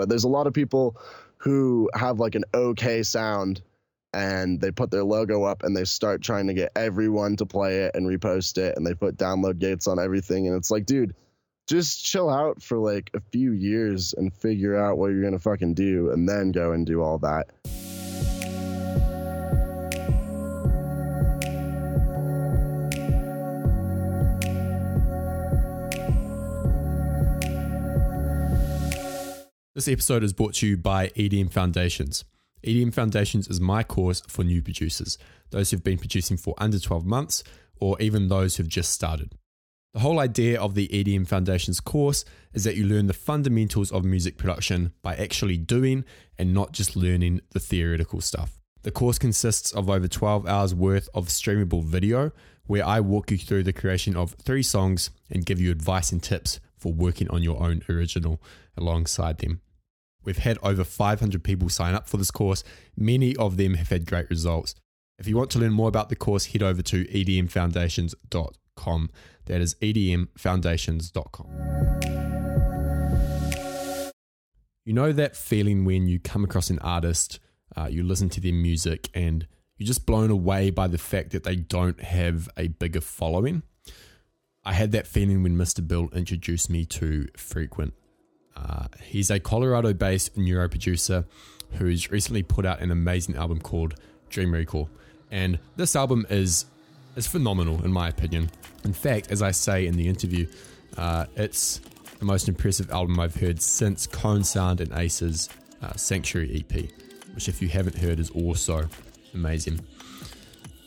but there's a lot of people who have like an okay sound and they put their logo up and they start trying to get everyone to play it and repost it and they put download gates on everything and it's like dude just chill out for like a few years and figure out what you're gonna fucking do and then go and do all that This episode is brought to you by EDM Foundations. EDM Foundations is my course for new producers, those who've been producing for under 12 months, or even those who've just started. The whole idea of the EDM Foundations course is that you learn the fundamentals of music production by actually doing and not just learning the theoretical stuff. The course consists of over 12 hours worth of streamable video where I walk you through the creation of three songs and give you advice and tips for working on your own original alongside them. We've had over 500 people sign up for this course. Many of them have had great results. If you want to learn more about the course, head over to edmfoundations.com. That is edmfoundations.com. You know that feeling when you come across an artist, uh, you listen to their music, and you're just blown away by the fact that they don't have a bigger following? I had that feeling when Mr. Bill introduced me to Frequent. Uh, he's a Colorado based neuro producer who's recently put out an amazing album called Dream Recall. And this album is, is phenomenal, in my opinion. In fact, as I say in the interview, uh, it's the most impressive album I've heard since KOAN Sound and Asa's uh, Sanctuary EP, which, if you haven't heard, is also amazing.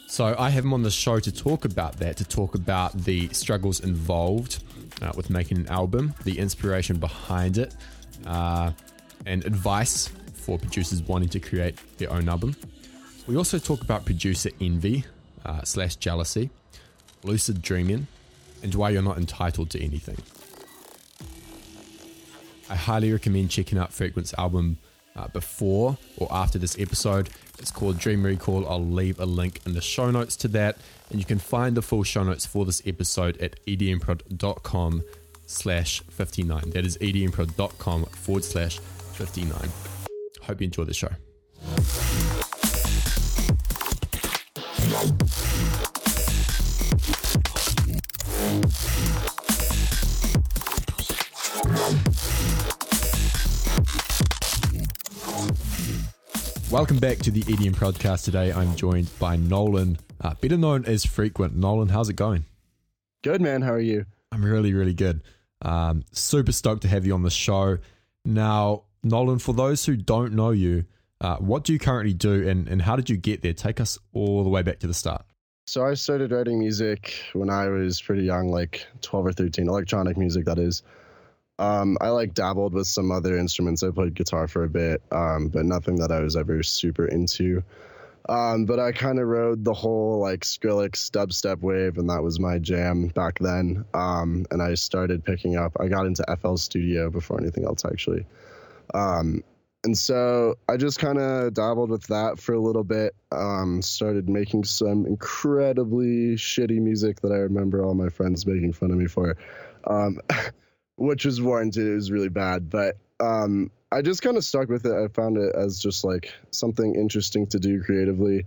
So, I have him on the show to talk about that, to talk about the struggles involved uh, with making an album, the inspiration behind it, uh, and advice for producers wanting to create their own album. We also talk about producer envy uh, slash jealousy, lucid dreaming, and why you're not entitled to anything. I highly recommend checking out Frequent's album uh, before or after this episode. It's called Dream Recall. I'll leave a link in the show notes to that. And you can find the full show notes for this episode at edmprod.com slash 59. That is edmprod.com forward slash 59. Hope you enjoy the show. Welcome back to the EDM podcast. Today I'm joined by Nolan, uh, better known as Frequent. Nolan, how's it going? good man how are you I'm really, really good. Um, super stoked to have you on the show. Now, Nolan, for those who don't know you, uh, what do you currently do and, and how did you get there? Take us all the way back to the start. So I started writing music when I was pretty young, like 12 or 13, electronic music, that is. Um, I like dabbled with some other instruments. I played guitar for a bit, um, but nothing that I was ever super into. Um, but I kind of rode the whole like Skrillex dubstep wave, and that was my jam back then. Um, and I started picking up. I got into FL Studio before anything else, actually. Um, and so I just kind of dabbled with that for a little bit. Um, started making some incredibly shitty music that I remember all my friends making fun of me for, which was warranted. It was really bad, but um, I just kind of stuck with it. I found it as just like something interesting to do creatively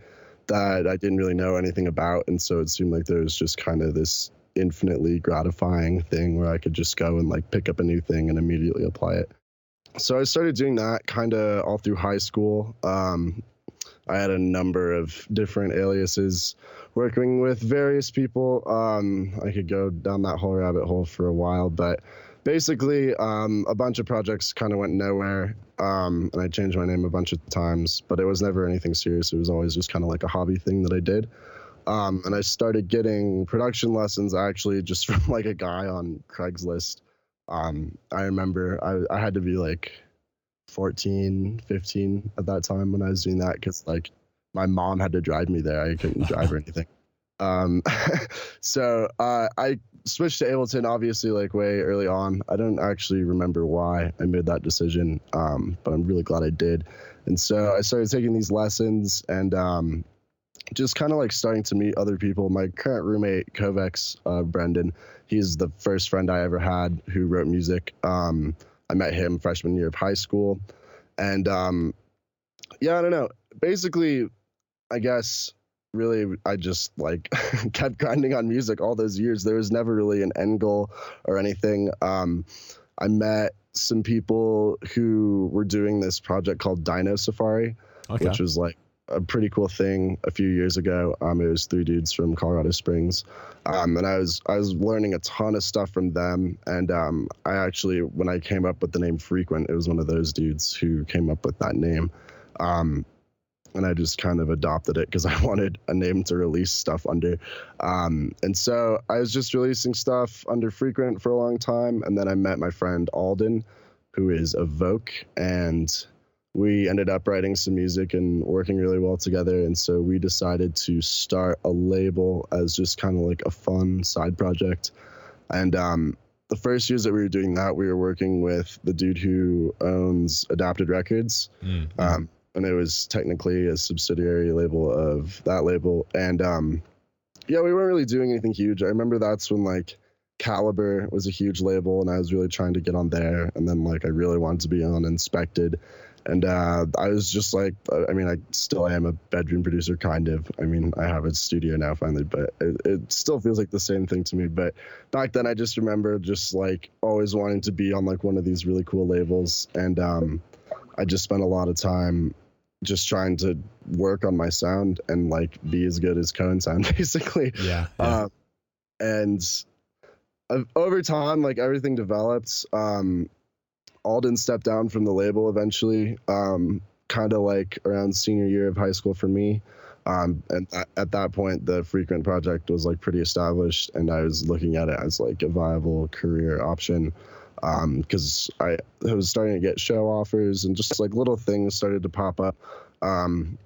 that I didn't really know anything about, and so it seemed like there was just kind of this infinitely gratifying thing where I could just go and like pick up a new thing and immediately apply it so I started doing that kind of all through high school. Um, I had a number of different aliases working with various people. Um, I could go down that whole rabbit hole for a while, but basically, um, a bunch of projects kind of went nowhere. Um, and I changed my name a bunch of times, but it was never anything serious. It was always just kind of like a hobby thing that I did. Um, and I started getting production lessons actually just from like a guy on Craigslist um, I remember I, I had to be like 14, 15 at that time when I was doing that because like my mom had to drive me there. I couldn't drive or anything. Um, so uh, I switched to Ableton obviously like way early on. I don't actually remember why I made that decision, um, but I'm really glad I did. And so I started taking these lessons and um, just kind of like starting to meet other people. My current roommate, Kovacs, uh, Brendan, he's the first friend I ever had who wrote music. Um, I met him freshman year of high school, and um, yeah, I don't know. Basically, I guess really I just like kept grinding on music all those years. There was never really an end goal or anything. Um, I met some people who were doing this project called Dino Safari, okay. which was like a pretty cool thing a few years ago. Um, it was three dudes from Colorado Springs, um, and I was I was learning a ton of stuff from them. And um, I actually, when I came up with the name Frequent, it was one of those dudes who came up with that name. Um, and I just kind of adopted it because I wanted a name to release stuff under. Um, and so I was just releasing stuff under Frequent for a long time, and then I met my friend Alden, who is Evoke, and we ended up writing some music and working really well together. And so we decided to start a label as just kind of like a fun side project. And um, the first years that we were doing that, we were working with the dude who owns Adapted Records. Mm-hmm. Um, and it was technically a subsidiary label of that label. And um, yeah, we weren't really doing anything huge. I remember that's when like Caliber was a huge label, and I was really trying to get on there. And then like I really wanted to be on Inspected, and uh, I was just like, I mean, I still am a bedroom producer, kind of. I mean, I have a studio now finally, but it, it still feels like the same thing to me. But back then, I just remember just like always wanting to be on like one of these really cool labels, and um, I just spent a lot of time just trying to work on my sound and like be as good as KOAN Sound, basically. Yeah. yeah. Um, and uh, over time, like everything developed. Um, Alden stepped down from the label eventually, um, kind of like around senior year of high school for me. Um, and th- at that point, the Frequent project was like pretty established, and I was looking at it as like a viable career option because um, I, I was starting to get show offers and just like little things started to pop up. Um,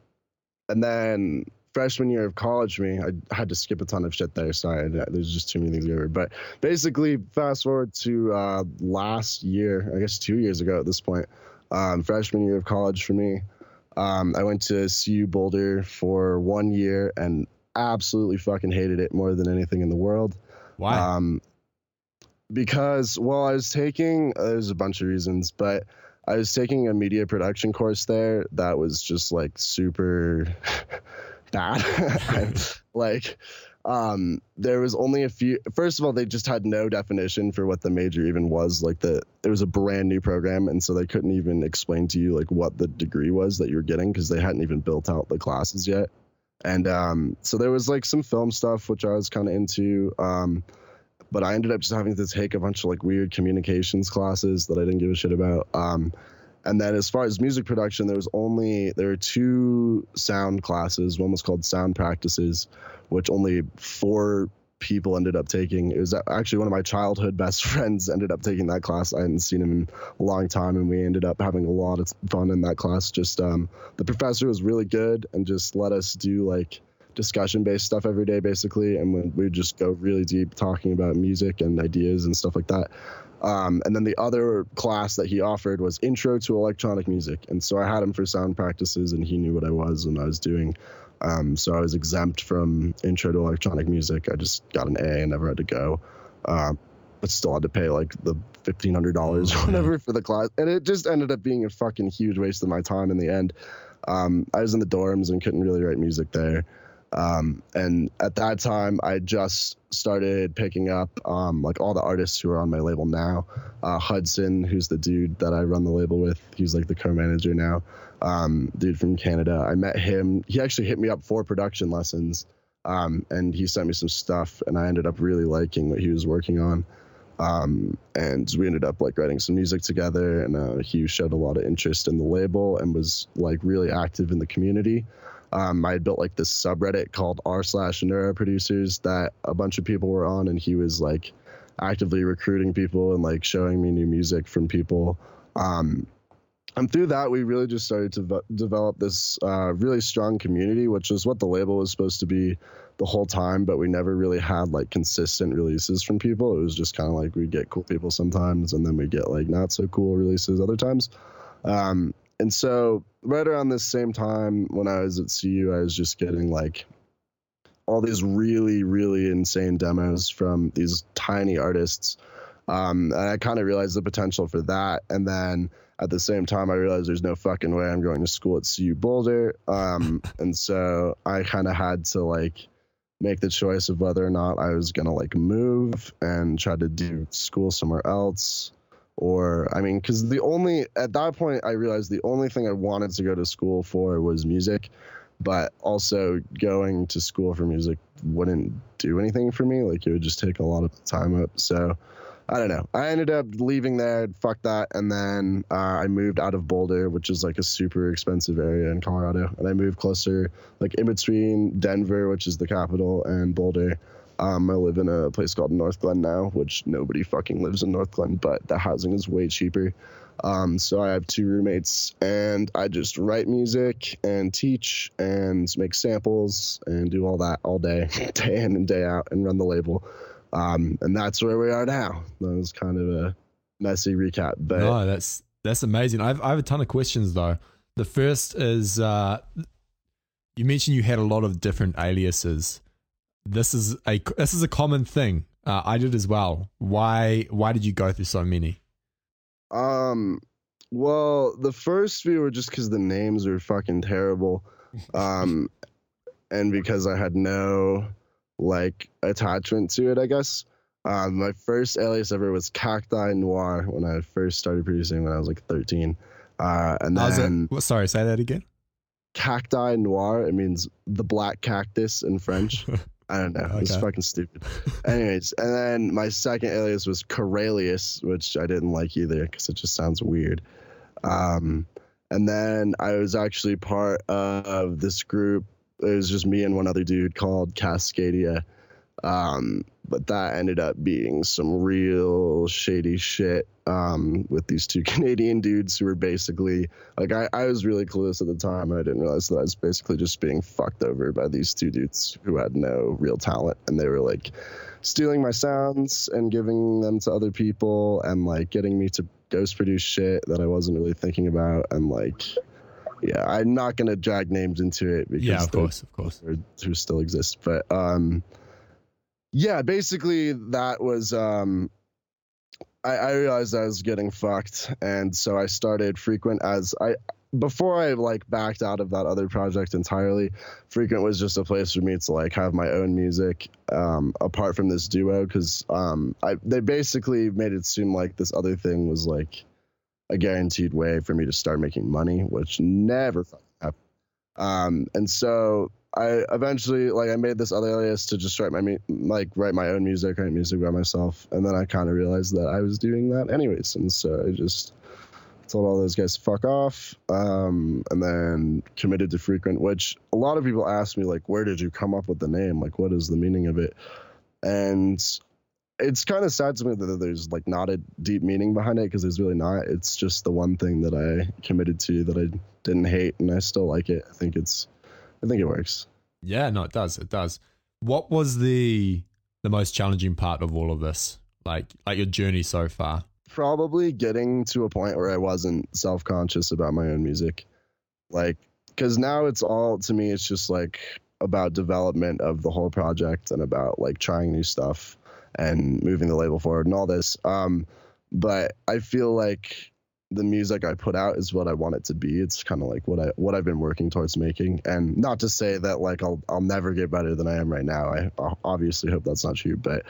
and then freshman year of college for me, I had to skip a ton of shit there. Sorry, there's just too many things over. But basically, fast forward to uh, last year, I guess two years ago at this point, um, freshman year of college for me. Um, I went to CU Boulder for one year and absolutely fucking hated it more than anything in the world. Why? Um, because well i was taking uh, there's a bunch of reasons but i was taking a media production course there that was just like super bad. Like um there was only a few first of all they just had no definition for what the major even was like the it was a brand new program and so they couldn't even explain to you like what the degree was that you were getting because they hadn't even built out the classes yet. And um so there was like some film stuff which i was kind of into um but I ended up just having to take a bunch of like weird communications classes that I didn't give a shit about. Um, and then as far as music production, there was only there were two sound classes. One was called sound practices, which only four people ended up taking. It was actually one of my childhood best friends ended up taking that class. I hadn't seen him in a long time, and we ended up having a lot of fun in that class. Just um, the professor was really good and just let us do like discussion based stuff every day basically. And we would just go really deep talking about music and ideas and stuff like that. Um, and then the other class that he offered was intro to electronic music. And so i had him for sound practices and he knew what i was and i was doing. Um, so i was exempt from intro to electronic music. I just got an a and never had to go. Uh, but still had to pay like the fifteen hundred dollars or whatever for the class, and it just ended up being a fucking huge waste of my time in the end. Um, I was in the dorms and couldn't really write music there, um, and at that time, I just started picking up um, like all the artists who are on my label now. Uh, Hudson, who's the dude that I run the label with, he's like the co-manager now. Um, dude from Canada. I met him. He actually hit me up for production lessons, um, and he sent me some stuff, and I ended up really liking what he was working on. Um, and we ended up like writing some music together, and uh, he showed a lot of interest in the label and was like really active in the community um, I had built like this subreddit called r slash neuro producers that a bunch of people were on, and he was like actively recruiting people and like showing me new music from people. Um, and through that, we really just started to v- develop this uh, really strong community, which is what the label was supposed to be the whole time. But we never really had like consistent releases from people. It was just kind of like we'd get cool people sometimes, and then we'd get like not so cool releases other times. Um, and so right around this same time when I was at CU, I was just getting like all these really, really insane demos from these tiny artists. Um, and I kind of realized the potential for that. And then at the same time, I realized there's no fucking way I'm going to school at CU Boulder. Um, and so I kind of had to like make the choice of whether or not I was gonna like move and try to do school somewhere else. Or, I mean, because the only, at that point, I realized the only thing I wanted to go to school for was music but also going to school for music wouldn't do anything for me. Like it would just take a lot of time up. So I don't know. I ended up leaving there, fuck that, and then uh, I moved out of Boulder, which is like a super expensive area in Colorado, and I moved closer, like in between Denver, which is the capital, and Boulder. Um, I live in a place called Northglenn now, which nobody fucking lives in Northglenn, but the housing is way cheaper. Um, so I have two roommates, and I just write music and teach and make samples and do all that all day, day in and day out, and run the label. Um, and that's where we are now. That was kind of a messy recap, but no, that's that's amazing. I've I have a ton of questions though. The first is uh, you mentioned you had a lot of different aliases. This is a this is a common thing. Uh, I did as well. Why why did you go through so many? Um, well, the first few were just because the names were fucking terrible, um, and because I had no like attachment to it. I guess. Um, my first alias ever was Cacti Noir when I first started producing when I was like 13. Uh, and then well, sorry, say that again. Cacti Noir. It means the black cactus in French. I don't know. Okay. It's fucking stupid. Anyways, and then my second alias was Corelius, which I didn't like either because it just sounds weird. Um, and then I was actually part of this group. It was just me and one other dude called Cascadia. Um, but that ended up being some real shady shit um, with these two Canadian dudes who were basically like I, I was really clueless at the time. And I didn't realize that I was basically just being fucked over by these two dudes who had no real talent, and they were like stealing my sounds and giving them to other people, and like getting me to ghost produce shit that I wasn't really thinking about, and like yeah, I'm not gonna drag names into it because yeah, of course, of course, who still exist, but um yeah, basically that was um I, I realized I was getting fucked and so I started frequent as I before I like backed out of that other project entirely, Frequent was just a place for me to like have my own music um, apart from this duo because um, I they basically made it seem like this other thing was like a guaranteed way for me to start making money, which never happened. Um, and so I eventually like I made this other alias to just write my like write my own music, write music by myself, and then I kind of realized that I was doing that anyways, and so I just told all those guys to fuck off, um, and then committed to frequent. Which a lot of people ask me like, where did you come up with the name? Like, what is the meaning of it? And it's kind of sad to me that there's like not a deep meaning behind it because there's really not. It's just the one thing that I committed to that I didn't hate, and I still like it. I think it's I think it works. Yeah, no, it does. It does. What was the the most challenging part of all of this? Like like your journey so far? Probably getting to a point where I wasn't self conscious about my own music. Like because now it's all to me it's just like about development of the whole project and about like trying new stuff and moving the label forward and all this. Um, but I feel like the music I put out is what I want it to be. It's kind of like what I what I've been working towards making, and not to say that like I'll I'll never get better than I am right now. I obviously hope that's not true, but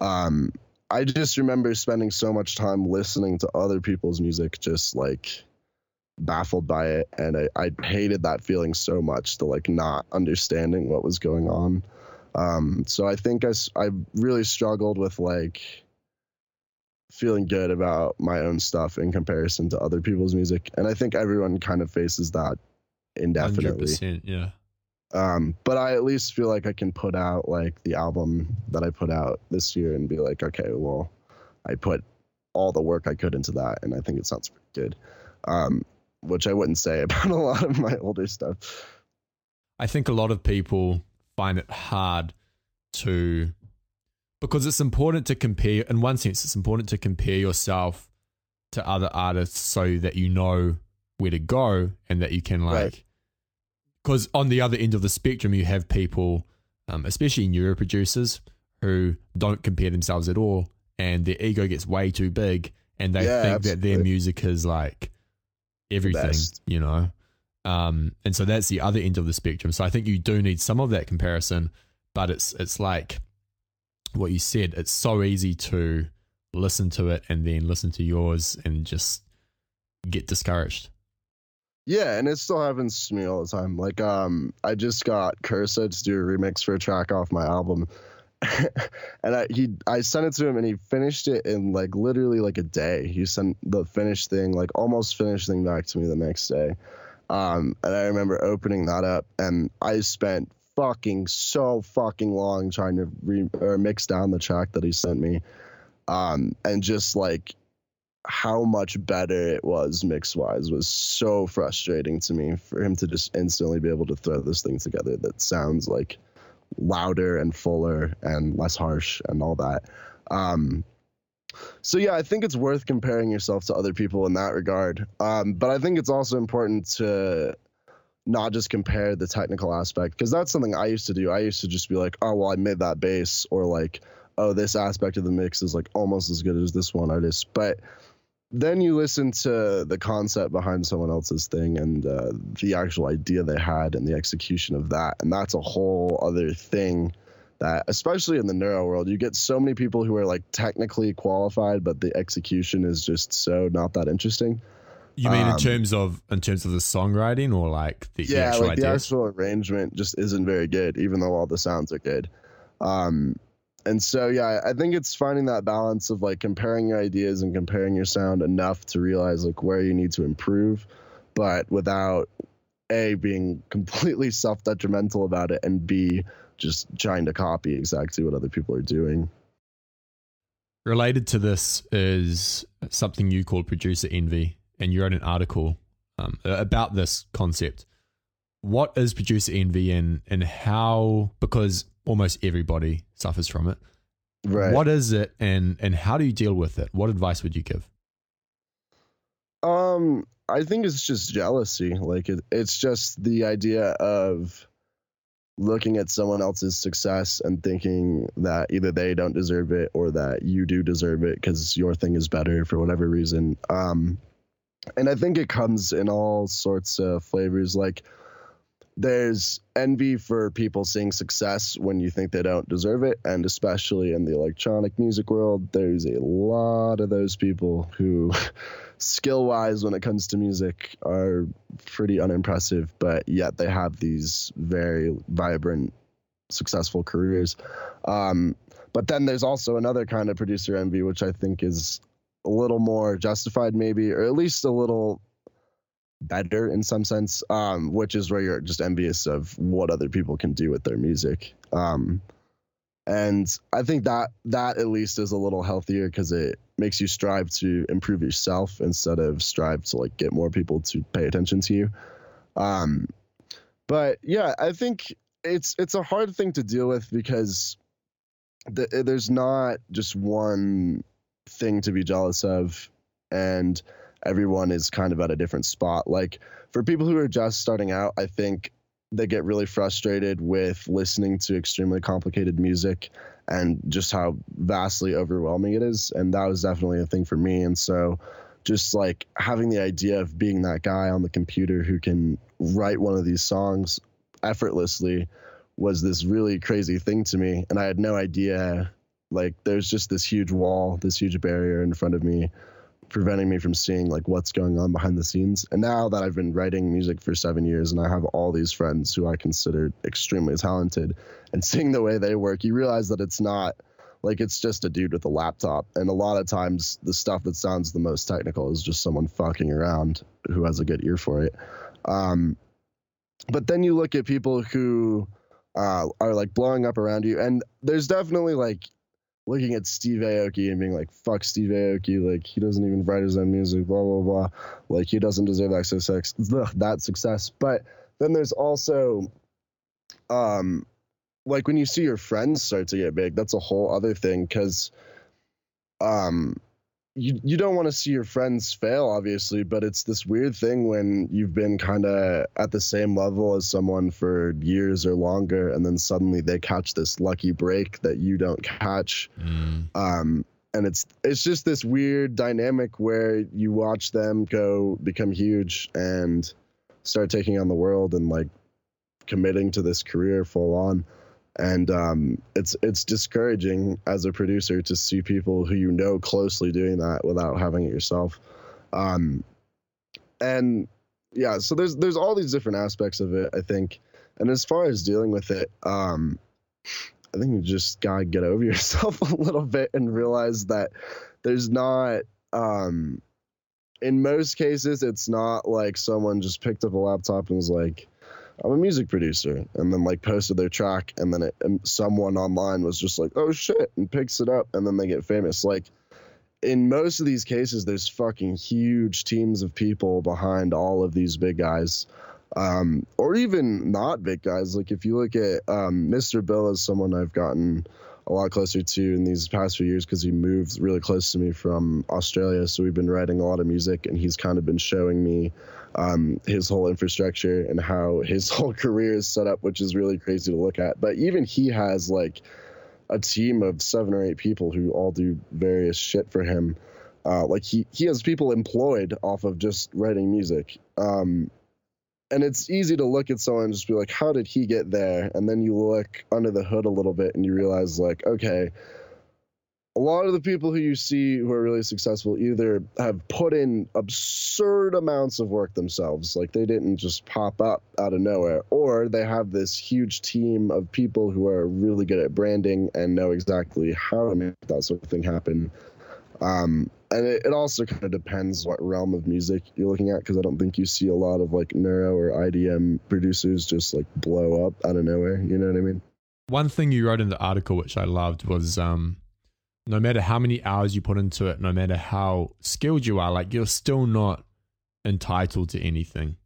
um, I just remember spending so much time listening to other people's music, just like baffled by it, and I, I hated that feeling so much, the like not understanding what was going on. Um, so I think I I really struggled with like feeling good about my own stuff in comparison to other people's music. And I think everyone kind of faces that indefinitely. yeah. Um, but I at least feel like I can put out like the album that I put out this year and be like, okay, well, I put all the work I could into that, and I think it sounds pretty good. Um, which I wouldn't say about a lot of my older stuff. I think a lot of people find it hard to because it's important to compare in one sense it's important to compare yourself to other artists so that you know where to go and that you can like because right. on the other end of the spectrum you have people um, especially neuro producers who don't compare themselves at all and their ego gets way too big and they Yeah, think that their music is like everything, you know. Um, and so that's the other end of the spectrum. So I think you do need some of that comparison, but it's it's like what you said. It's so easy to listen to it and then listen to yours and just get discouraged. Yeah, and it still happens to me all the time. Like, um, I just got Kursa to do a remix for a track off my album, and I he I sent it to him, and he finished it in like literally like a day. He sent the finished thing, like almost finished thing, back to me the next day. Um, and I remember opening that up, and I spent fucking so fucking long trying to re- or mix down the track that he sent me, um, and just like how much better it was mix wise was so frustrating to me for him to just instantly be able to throw this thing together that sounds like louder and fuller and less harsh and all that. Um, so yeah, I think it's worth comparing yourself to other people in that regard. Um, but I think it's also important to not just compare the technical aspect because that's something I used to do. I used to just be like, oh well, I made that bass, or like, oh this aspect of the mix is like almost as good as this one artist, but then you listen to the concept behind someone else's thing and uh, the actual idea they had and the execution of that and that's a whole other thing that especially in the neuro world you get so many people who are like technically qualified but the execution is just so not that interesting You mean in Um, terms of in terms of the songwriting or like the, the yeah actual like the actual arrangement just isn't very good even though all the sounds are good. Um and so yeah i think it's finding that balance of like comparing your ideas and comparing your sound enough to realize like where you need to improve but without a being completely self-detrimental about it and b just trying to copy exactly what other people are doing. Related to this is something you called producer envy, and you wrote an article um, about this concept. What is producer envy, and and how? Because almost everybody suffers from it. right What is it, and and how do you deal with it? What advice would you give? Um, I think it's just jealousy. Like it, it's just the idea of looking at someone else's success and thinking that either they don't deserve it or that you do deserve it because your thing is better for whatever reason. Um, and I think it comes in all sorts of flavors. Like there's envy for people seeing success when you think they don't deserve it, and especially in the electronic music world, there's a lot of those people who skill wise when it comes to music are pretty unimpressive. But yet they have these very vibrant successful careers. Um, but then there's also another kind of producer envy which i think is a little more justified maybe or at least a little better in some sense um, which is where you're just envious of what other people can do with their music. Um, and i think that that at least is a little healthier because it makes you strive to improve yourself instead of strive to like get more people to pay attention to you. Um but yeah i think it's it's a hard thing to deal with because the, there's not just one thing to be jealous of and everyone is kind of at a different spot like for people who are just starting out i think they get really frustrated with listening to extremely complicated music and just how vastly overwhelming it is. And that was definitely a thing for me. And so just like having the idea of being that guy on the computer who can write one of these songs effortlessly was this really crazy thing to me. And I had no idea. Like there's just this huge wall, this huge barrier in front of me preventing me from seeing like what's going on behind the scenes. And now that I've been writing music for seven years and I have all these friends who I consider extremely talented and seeing the way they work, you realize that it's not like it's just a dude with a laptop. And a lot of times the stuff that sounds the most technical is just someone fucking around who has a good ear for it. Um, but then you look at people who uh, are like blowing up around you, and there's definitely like looking at Steve Aoki and being like, fuck Steve Aoki, like he doesn't even write his own music, blah blah blah. Like he doesn't deserve that success ugh, that success. But then there's also um like when you see your friends start to get big, that's a whole other thing because um you you don't want to see your friends fail obviously but it's this weird thing when you've been kind of at the same level as someone for years or longer and then suddenly they catch this lucky break that you don't catch Mm. um and it's it's just this weird dynamic where you watch them go become huge and start taking on the world and like committing to this career full on and um, it's it's discouraging as a producer to see people who you know closely doing that without having it yourself. Um, and yeah so there's there's all these different aspects of it i think. And as far as dealing with it um, i think you just gotta get over yourself a little bit and realize that there's not um, in most cases it's not like someone just picked up a laptop and was like I'm a music producer, and then like posted their track, and then it, and someone online was just like, oh shit, and picks it up, and then they get famous. Like in most of these cases, there's fucking huge teams of people behind all of these big guys, um, or even not big guys. Like if you look at um, Mr. Bill as someone I've gotten a lot closer to in these past few years because he moved really close to me from Australia. So we've been writing a lot of music, and he's kind of been showing me um, his whole infrastructure and how his whole career is set up, which is really crazy to look at. But even he has like a team of seven or eight people who all do various shit for him. Uh, like he he has people employed off of just writing music. Um, and it's easy to look at someone and just be like, how did he get there? And then you look under the hood a little bit and you realize, like, okay, a lot of the people who you see who are really successful either have put in absurd amounts of work themselves, like they didn't just pop up out of nowhere, or they have this huge team of people who are really good at branding and know exactly how to make that sort of thing happen. Um, and it, it also kind of depends what realm of music you're looking at because I don't think you see a lot of like neuro or IDM producers just like blow up out of nowhere. You know what I mean? One thing you wrote in the article, which I loved, was um, no matter how many hours you put into it, no matter how skilled you are, like you're still not entitled to anything.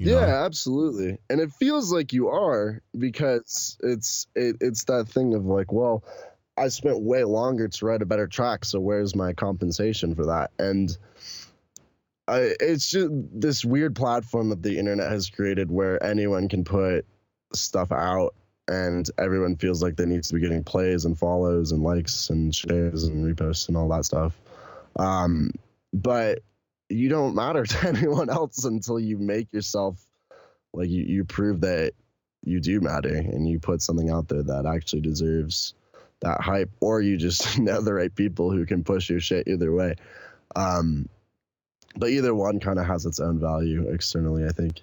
yeah, know? absolutely. And it feels like you are because it's it, it's that thing of like, well, I spent way longer to write a better track, so where's my compensation for that? And I, it's just this weird platform that the internet has created where anyone can put stuff out and everyone feels like they need to be getting plays and follows and likes and shares and reposts and all that stuff. Um, but you don't matter to anyone else until you make yourself like you, you prove that you do matter and you put something out there that actually deserves that hype, or you just know the right people who can push your shit either way. Um, but either one kind of has its own value externally, I think.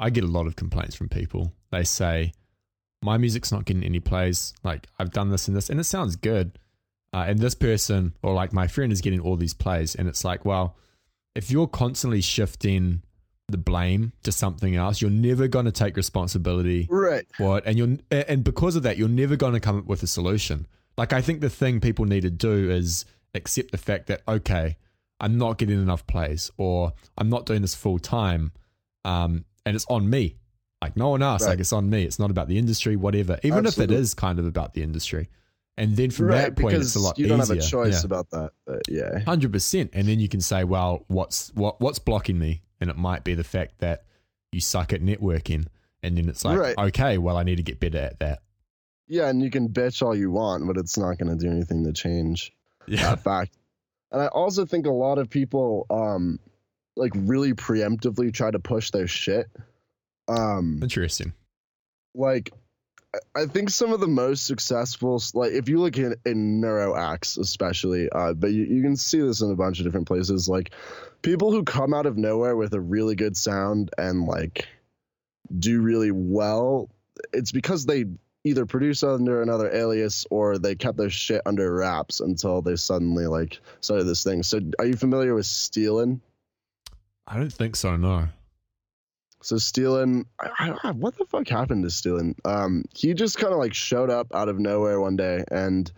I get a lot of complaints from people. They say, my music's not getting any plays. Like, I've done this and this, and it sounds good. Uh, and this person, or like my friend, is getting all these plays. And it's like, well, if you're constantly shifting the blame to something else. You're never going to take responsibility right. for it, and you're and because of that, you're never going to come up with a solution. Like I think the thing people need to do is accept the fact that okay, I'm not getting enough plays, or I'm not doing this full time, um, and it's on me. Like no one else. Right. Like it's on me. It's not about the industry, whatever. Even Absolutely. if it is kind of about the industry. And then from right, that point, it's a lot you don't easier. have a choice yeah. about that. But yeah, hundred percent. And then you can say, well, what's what what's blocking me? and it might be the fact that you suck at networking and then it's like right. okay well i need to get better at that yeah and you can bitch all you want but it's not going to do anything to change yeah. that fact and i also think a lot of people um like really preemptively try to push their shit um interesting like I think some of the most successful, like if you look in, in neuro acts, especially, uh, but you, you can see this in a bunch of different places. Like people who come out of nowhere with a really good sound and like do really well, it's because they either produce under another alias or they kept their shit under wraps until they suddenly like started this thing. So, are you familiar with Steelin? I don't think so. No. So Steelin, what the fuck happened to Steelin? Um, he just kind of like showed up out of nowhere one day and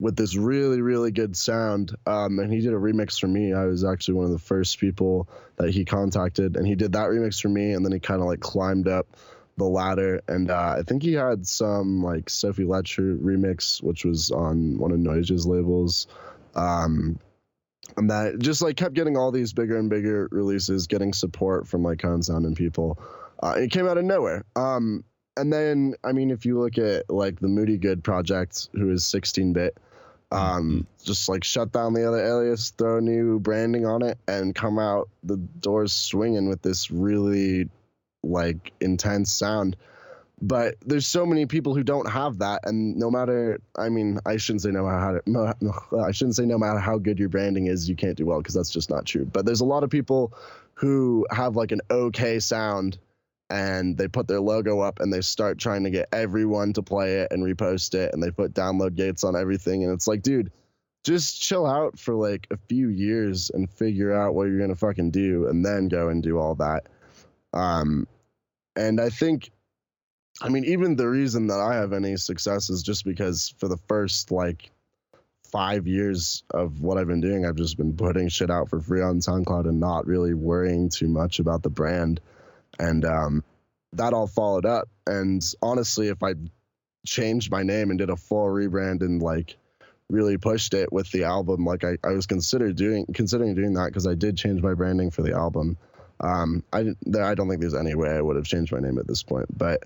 with this really really good sound. Um, and he did a remix for me. I was actually one of the first people that he contacted, and he did that remix for me. And then he kind of like climbed up the ladder, and uh, I think he had some like Sophie Letcher remix, which was on one of Noisia's labels. Um, and that just like kept getting all these bigger and bigger releases, getting support from like KOAN Sound and people. Uh, it came out of nowhere. Um, and then I mean, if you look at like the Moody Good project, who is 16 bit, Um, just like shut down the other alias, throw new branding on it, and come out the doors swinging with this really like intense sound. But there's so many people who don't have that, and no matter, I mean, I shouldn't say no matter how, no, I shouldn't say no matter how good your branding is, you can't do well because that's just not true. But there's a lot of people who have like an okay sound and they put their logo up and they start trying to get everyone to play it and repost it and they put download gates on everything and it's like dude just chill out for like a few years and figure out what you're gonna fucking do and then go and do all that um and i think i mean even the reason that i have any success is just because for the first like five years of what i've been doing i've just been putting shit out for free on soundcloud and not really worrying too much about the brand and um, that all followed up. And honestly, if I changed my name and did a full rebrand and like really pushed it with the album, like I, I was considered doing considering doing that because I did change my branding for the album. Um, I I don't think there's any way I would have changed my name at this point, but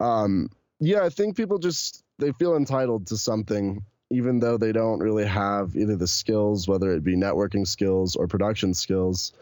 um, yeah, I think people just they feel entitled to something even though they don't really have either the skills, whether it be networking skills or production skills.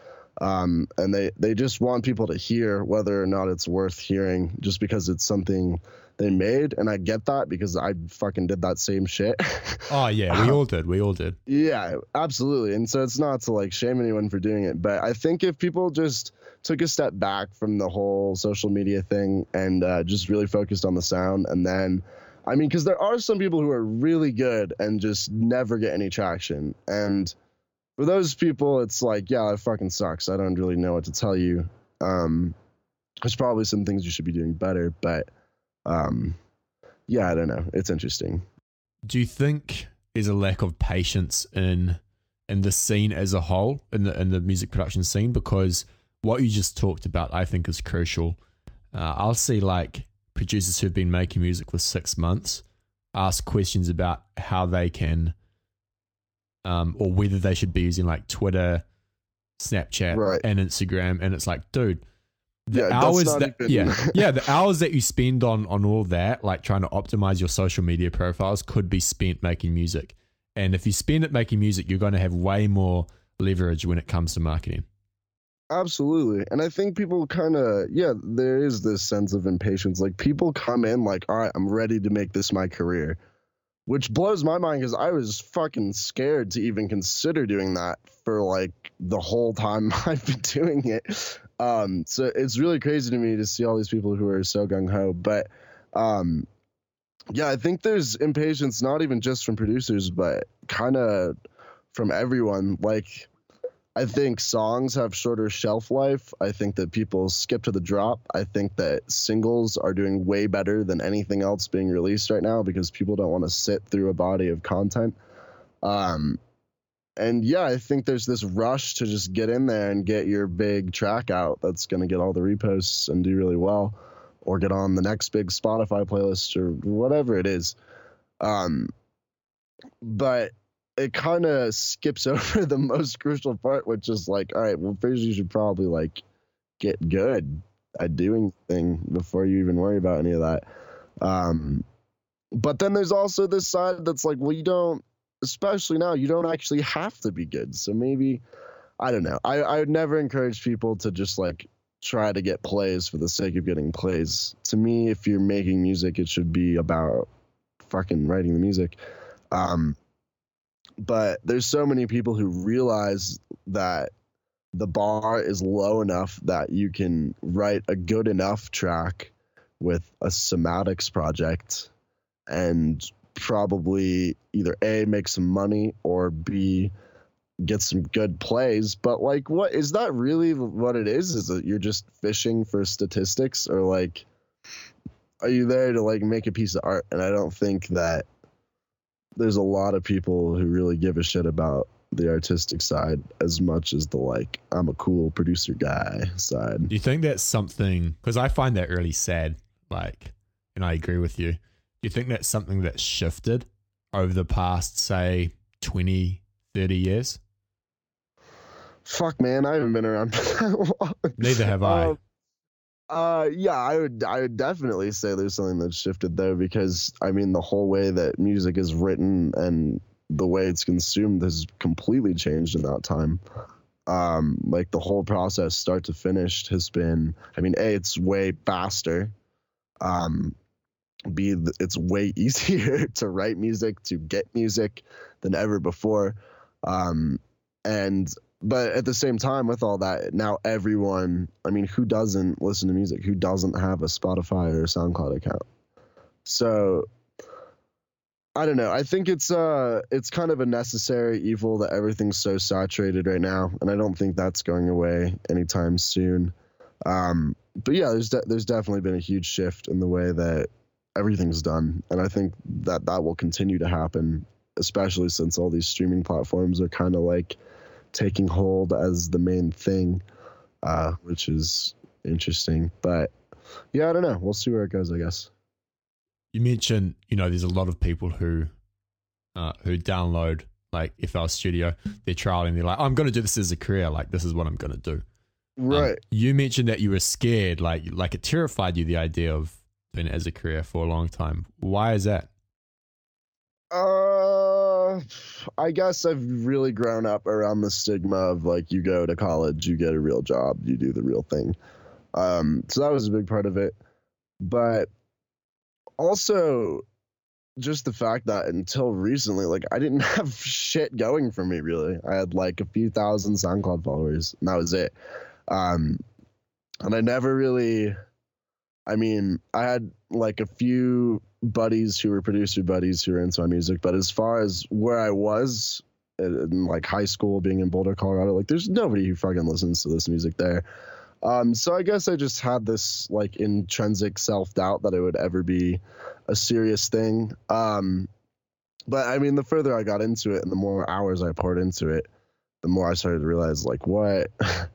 Um, and they they just want people to hear whether or not it's worth hearing just because it's something they made. And i get that because i fucking did that same shit. Oh yeah we all did we all did. yeah absolutely. And so it's not to like shame anyone for doing it. But i think if people just took a step back from the whole social media thing and uh, just really focused on the sound and then i mean because there are some people who are really good and just never get any traction and for those people, it's like, yeah, it fucking sucks. I don't really know what to tell you. Um, there's probably some things you should be doing better, but um, yeah, I don't know. It's interesting. Do you think there's a lack of patience in in the scene as a whole, in the in the music production scene? Because what you just talked about, I think, is crucial. Uh, I'll see like producers who've been making music for six months ask questions about how they can um, or whether they should be using like Twitter, Snapchat, right. and Instagram. And it's like, dude, the yeah, hours that even... yeah yeah the hours that you spend on on all that, like trying to optimize your social media profiles, could be spent making music. And if you spend it making music, you're going to have way more leverage when it comes to marketing. Absolutely. And I think people kind of, yeah, there is this sense of impatience. Like people come in like, all right, I'm ready to make this my career which blows my mind because I was fucking scared to even consider doing that for like the whole time I've been doing it. Um, so it's really crazy to me to see all these people who are so gung ho. But um, yeah, I think there's impatience not even just from producers, but kind of from everyone. Like I think songs have shorter shelf life. I think that people skip to the drop. I think that singles are doing way better than anything else being released right now because people don't want to sit through a body of content. Um, and yeah, I think there's this rush to just get in there and get your big track out that's going to get all the reposts and do really well, or get on the next big Spotify playlist or whatever it is. Um, but it kind of skips over the most crucial part, which is like, all right, well, first you should probably like get good at doing thing before you even worry about any of that. Um, but then there's also this side that's like, well, you don't, especially now, you don't actually have to be good. So maybe, I don't know. I, I would never encourage people to just like try to get plays for the sake of getting plays. To me, if you're making music, it should be about fucking writing the music. Um, but there's so many people who realize that the bar is low enough that you can write a good enough track with a somatics project and probably either a make some money or b get some good plays. But like what is that really what it is? Is it you're just fishing for statistics or like are you there to like make a piece of art? And i don't think that there's a lot of people who really give a shit about the artistic side as much as the like I'm a cool producer guy side. Do you think that's something because I find that really sad like and I agree with you. Do you think that's something that's shifted over the past say 20 30 years? Fuck man, I haven't been around Neither have I. Um, uh, yeah, I would, I would definitely say there's something that's shifted though, because I mean, the whole way that music is written and the way it's consumed has completely changed in that time. Um, like the whole process, start to finish, has been. I mean, a it's way faster. Um, b it's way easier to write music, to get music than ever before. Um, and but at the same time with all that now everyone i mean who doesn't listen to music? Who doesn't have a spotify or a soundcloud account? So i don't know. I think it's uh it's kind of a necessary evil that everything's so saturated right now and i don't think that's going away anytime soon. Um but yeah there's de- there's definitely been a huge shift in the way that everything's done and i think that that will continue to happen especially since all these streaming platforms are kind of like taking hold as the main thing, uh, which is interesting. But yeah, I don't know. We'll see where it goes. I guess. You mentioned, you know, there's a lot of people who uh, who download like if FL Studio, they're trialing, they're like, oh, I'm going to do this as a career. Like, this is what I'm going to do. Um, right. Um, you mentioned that you were scared, like, like it terrified you the idea of doing it as a career for a long time. Why is that? Uh, I guess I've really grown up around the stigma of like you go to college, you get a real job, you do the real thing. Um, so that was a big part of it. But also just the fact that until recently, like I didn't have shit going for me really. I had like a few thousand SoundCloud followers, and that was it. Um, and I never really I mean, I had like a few buddies who were producer buddies who were into my music, but as far as where I was in like high school, being in Boulder, Colorado, like there's nobody who fucking listens to this music there. Um, so I guess I just had this like intrinsic self doubt that it would ever be a serious thing. Um, but I mean, the further I got into it and the more hours I poured into it, the more I started to realize like what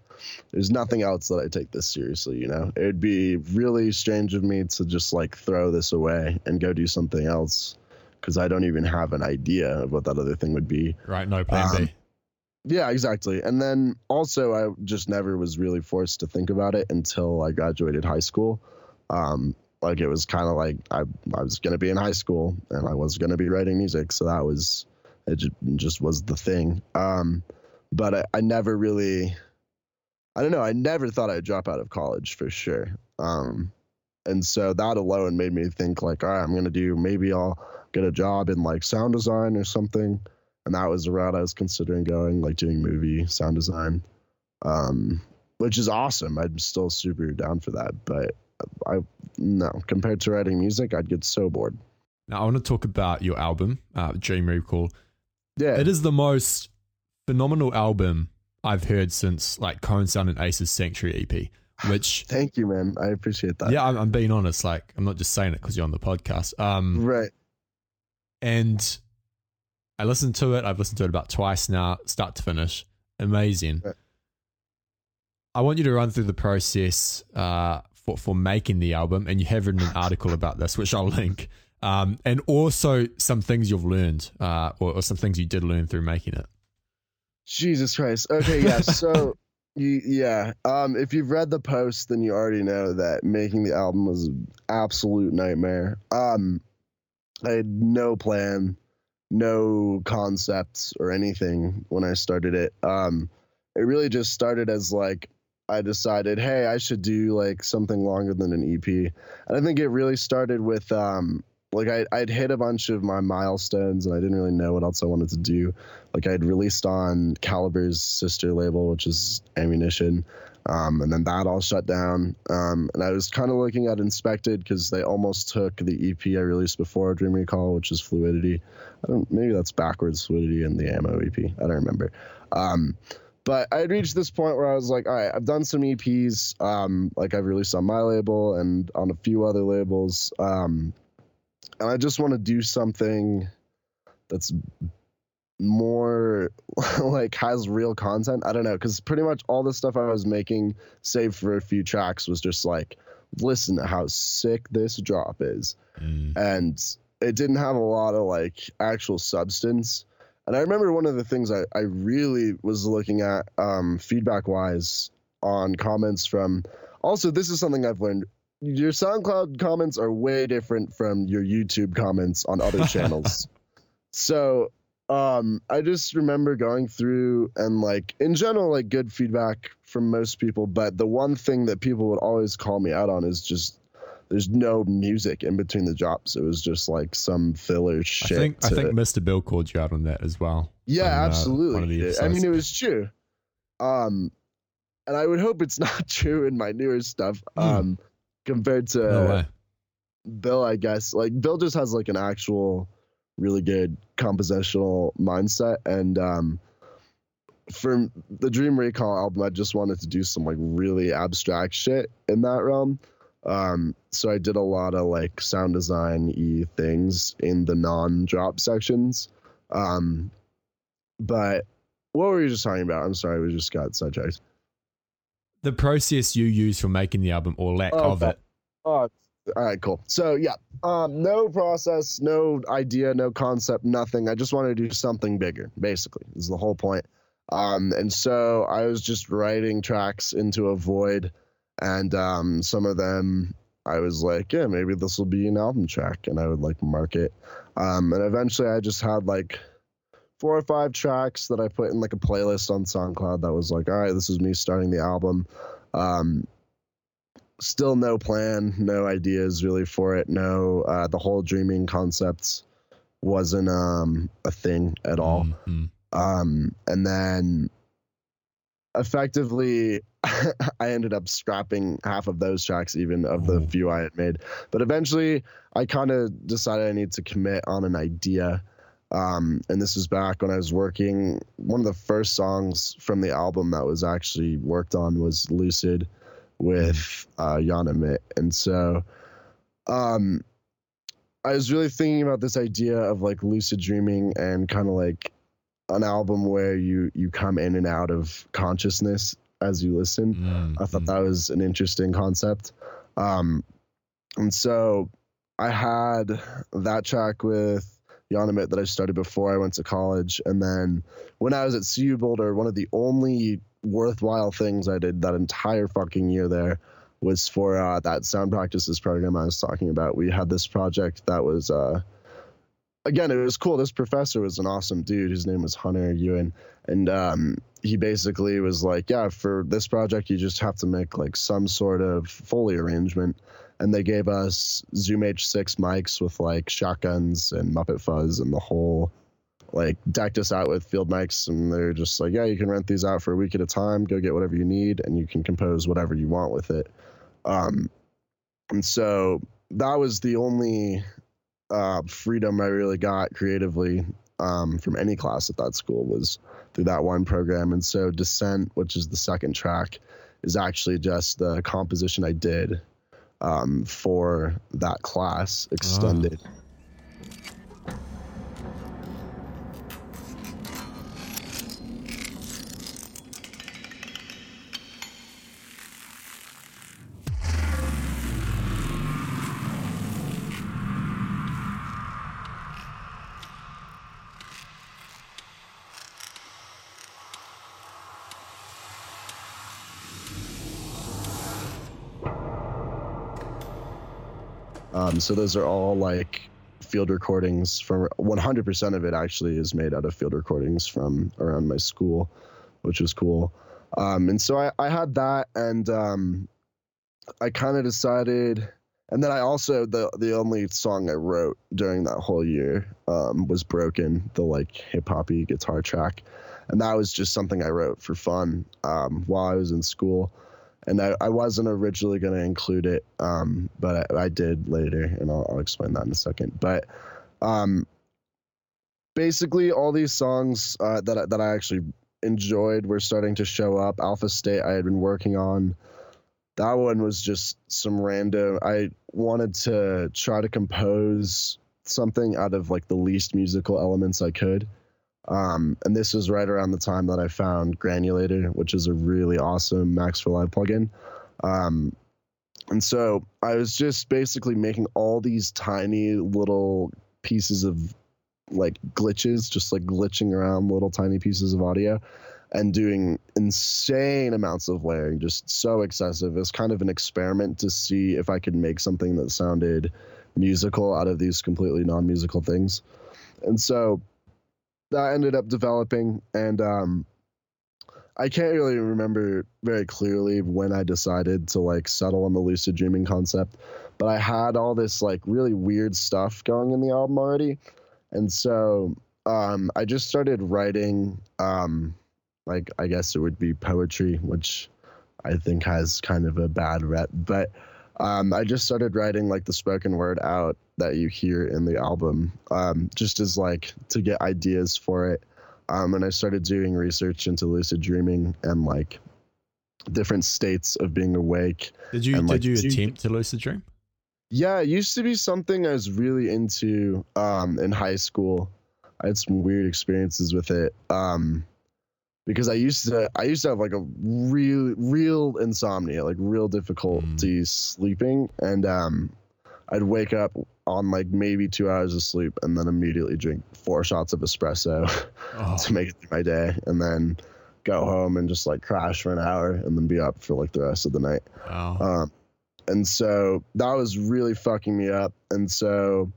there's nothing else that I take this seriously, you know. It'd be really strange of me to just like throw this away and go do something else because I don't even have an idea of what that other thing would be. Right, no plan um, B. Yeah, exactly. And then also, I just never was really forced to think about it until I graduated high school. Um, like it was kind of like I I was gonna be in high school and I was gonna be writing music, so that was it. Just, just was the thing. Um, but I, I never really I don't know. I never thought I'd drop out of college for sure. Um, and so that alone made me think like, all right, I'm gonna do maybe I'll get a job in like sound design or something. And that was the route I was considering going, like doing movie sound design, um, which is awesome. I'm still super down for that. But I no compared to writing music, I'd get so bored. Now I want to talk about your album, uh, Dream Recall. Yeah, it is the most phenomenal album I've heard since like KOAN Sound and Asa's Sanctuary EP. Which thank you, man. I appreciate that. Yeah, I'm, I'm being honest. Like, I'm not just saying it because you're on the podcast. Um, right. And I listened to it. I've listened to it about twice now, start to finish. Amazing. Right. I want you to run through the process uh, for for making the album, and you have written an article about this, which I'll link. Um, and also some things you've learned, uh, or, or some things you did learn through making it. Jesus Christ. Okay, yeah. So, you, yeah. Um, if you've read the post, then you already know that making the album was an absolute nightmare. Um, I had no plan, no concepts or anything when I started it. Um, it really just started as like I decided, hey, I should do like something longer than an EP. And I think it really started with um, like I, I'd hit a bunch of my milestones and I didn't really know what else I wanted to do. Like I'd released on Caliber's sister label, which is Ammunition, um, and then that all shut down. Um, and I was kind of looking at Inspected because they almost took the EP I released before Dream Recall, which is Fluidity. I don't maybe that's backwards Fluidity and the Ammo EP. I don't remember. Um, but I reached this point where I was like, all right, I've done some EPs, um, like I've released on my label and on a few other labels. Um, and I just want to do something that's more like has real content. I don't know, because pretty much all the stuff I was making, save for a few tracks, was just like, listen to how sick this drop is, mm. and it didn't have a lot of like actual substance. And I remember one of the things I, I really was looking at um, feedback wise on comments from. Also, this is something I've learned your SoundCloud comments are way different from your YouTube comments on other channels. so um, I just remember going through and like in general, like good feedback from most people. But the one thing that people would always call me out on is just there's no music in between the drops. It was just like some filler shit. I think I think Mr. Bill called you out on that as well. Yeah, on, absolutely. Uh, I mean, it was true. Um, and I would hope it's not true in my newer stuff. Mm. Compared to no Bill, I guess like Bill just has like an actual really good compositional mindset and um for the Dream Recall album, I just wanted to do some like really abstract shit in that realm. Um, so I did a lot of like sound design y things in the non drop sections. Um, but what were you just talking about? I'm sorry, we just got sidetracked. The process you use for making the album or lack oh, of it. Oh, all right, cool. So yeah, um, no process, no idea, no concept, nothing. I just wanted to do something bigger. Basically, is the whole point. Um, and so I was just writing tracks into a void, and um, some of them I was like, yeah, maybe this will be an album track, and I would like mark it. Um, and eventually, I just had like four or five tracks that I put in like a playlist on SoundCloud that was like, all right, this is me starting the album. Um, still no plan, no ideas really for it. No, uh, the whole dreaming concepts wasn't um, a thing at all. Mm-hmm. Um, and then effectively, I ended up scrapping half of those tracks, even of the few I had made. But eventually, I kind of decided I need to commit on an idea. Um, and this was back when I was working. One of the first songs from the album that was actually worked on was Lucid with uh, Jan Amit. And so um, I was really thinking about this idea of like lucid dreaming and kind of like an album where you you come in and out of consciousness as you listen. Mm-hmm. I thought that was an interesting concept. Um, and so I had that track with Jan that I started before I went to college. And then when I was at CU Boulder, one of the only worthwhile things I did that entire fucking year there was for uh, that sound practices program I was talking about. We had this project that was, uh, again, it was cool. This professor was an awesome dude. His name was Hunter Ewan. And um, he basically was like, yeah, for this project, you just have to make like some sort of Foley arrangement. And they gave us Zoom H6 mics with like shotguns and Muppet Fuzz and the whole like decked us out with field mics. And they're just like yeah you can rent these out for a week at a time. Go get whatever you need and you can compose whatever you want with it. Um, and so that was the only uh, freedom i really got creatively um, from any class at that school was through that one program. And so descent which is the second track is actually just the composition i did um, for that class extended. Oh Um, so those are all like field recordings from 100% of it actually is made out of field recordings from around my school, which was cool. Um, and so I, I had that and um, I kind of decided, and then I also, the, the only song I wrote during that whole year um, was Broken, the like hip hoppy guitar track. And that was just something I wrote for fun um, while I was in school and I, I wasn't originally going to include it, um, but I, I, did later, and I'll, I'll, explain that in a second. But um, basically, all these songs uh, that that I actually enjoyed were starting to show up. Alpha State, I had been working on. That one was just some random. I wanted to try to compose something out of like the least musical elements I could. Um, and this was right around the time that I found Granulator, which is a really awesome Max for Live plugin. Um, and so I was just basically making all these tiny little pieces of like glitches, just like glitching around little tiny pieces of audio and doing insane amounts of layering, just so excessive. It's kind of an experiment to see if I could make something that sounded musical out of these completely non musical things. And so that ended up developing, and um, I can't really remember very clearly when I decided to like settle on the lucid dreaming concept, but I had all this like really weird stuff going in the album already, and so um, I just started writing. Um, like I guess it would be poetry, which I think has kind of a bad rep, but um, I just started writing like the spoken word out that you hear in the album, um, just as like to get ideas for it. Um, and I started doing research into lucid dreaming and like different states of being awake. Did you and, did like, you attempt to lucid dream? Yeah, it used to be something I was really into um, in high school. I had some weird experiences with it um, because I used to I used to have like a real real insomnia, like real difficulty sleeping, and um, I'd wake up on like maybe two hours of sleep and then immediately drink four shots of espresso Oh, to make it through my day, and then go home and just like crash for an hour and then be up for like the rest of the night. wow. Um, and so that was really fucking me up. And so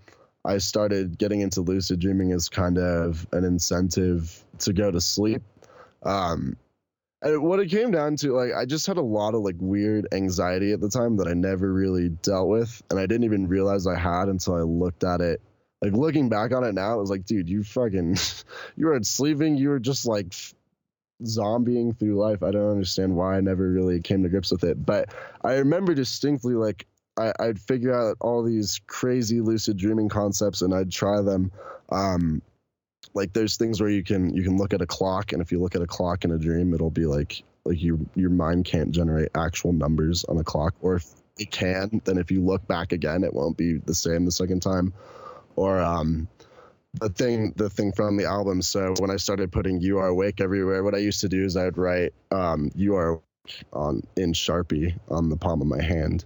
I started getting into lucid dreaming as kind of an incentive to go to sleep. Um, and what it came down to, like, I just had a lot of like weird anxiety at the time that I never really dealt with, and I didn't even realize I had until I looked at it. Like looking back on it now, it was like, dude, you fucking, you weren't sleeping. You were just like f- zombieing through life. I don't understand why I never really came to grips with it. But I remember distinctly, like, I, I'd figure out all these crazy lucid dreaming concepts and I'd try them. Um, like there's things where you can you can look at a clock and if you look at a clock in a dream it'll be like like your your mind can't generate actual numbers on a clock or if it can then if you look back again it won't be the same the second time. Or um the thing the thing from the album so when i started putting you are awake everywhere what i used to do is i'd write um you are awake on in sharpie on the palm of my hand.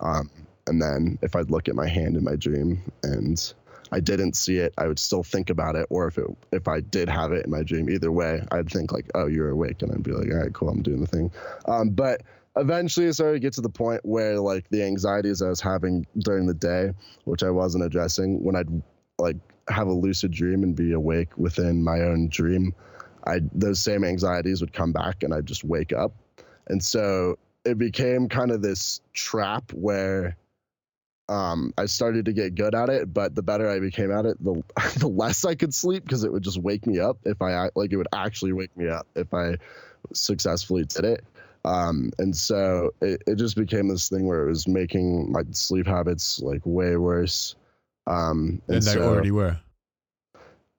Um and then if i'd look at my hand in my dream and i didn't see it i would still think about it or if it if i did have it in my dream either way i'd think like oh you're awake and i'd be like all right cool i'm doing the thing um but eventually it started to get to the point where like the anxieties i was having during the day which i wasn't addressing when i'd like have a lucid dream and be awake within my own dream, I those same anxieties would come back and I'd just wake up. And so it became kind of this trap where um, I started to get good at it, but the better I became at it, the the less I could sleep because it would just wake me up if I like it would actually wake me up if I successfully did it. Um, and so it, it just became this thing where it was making my sleep habits like way worse. Um, and they so- already were.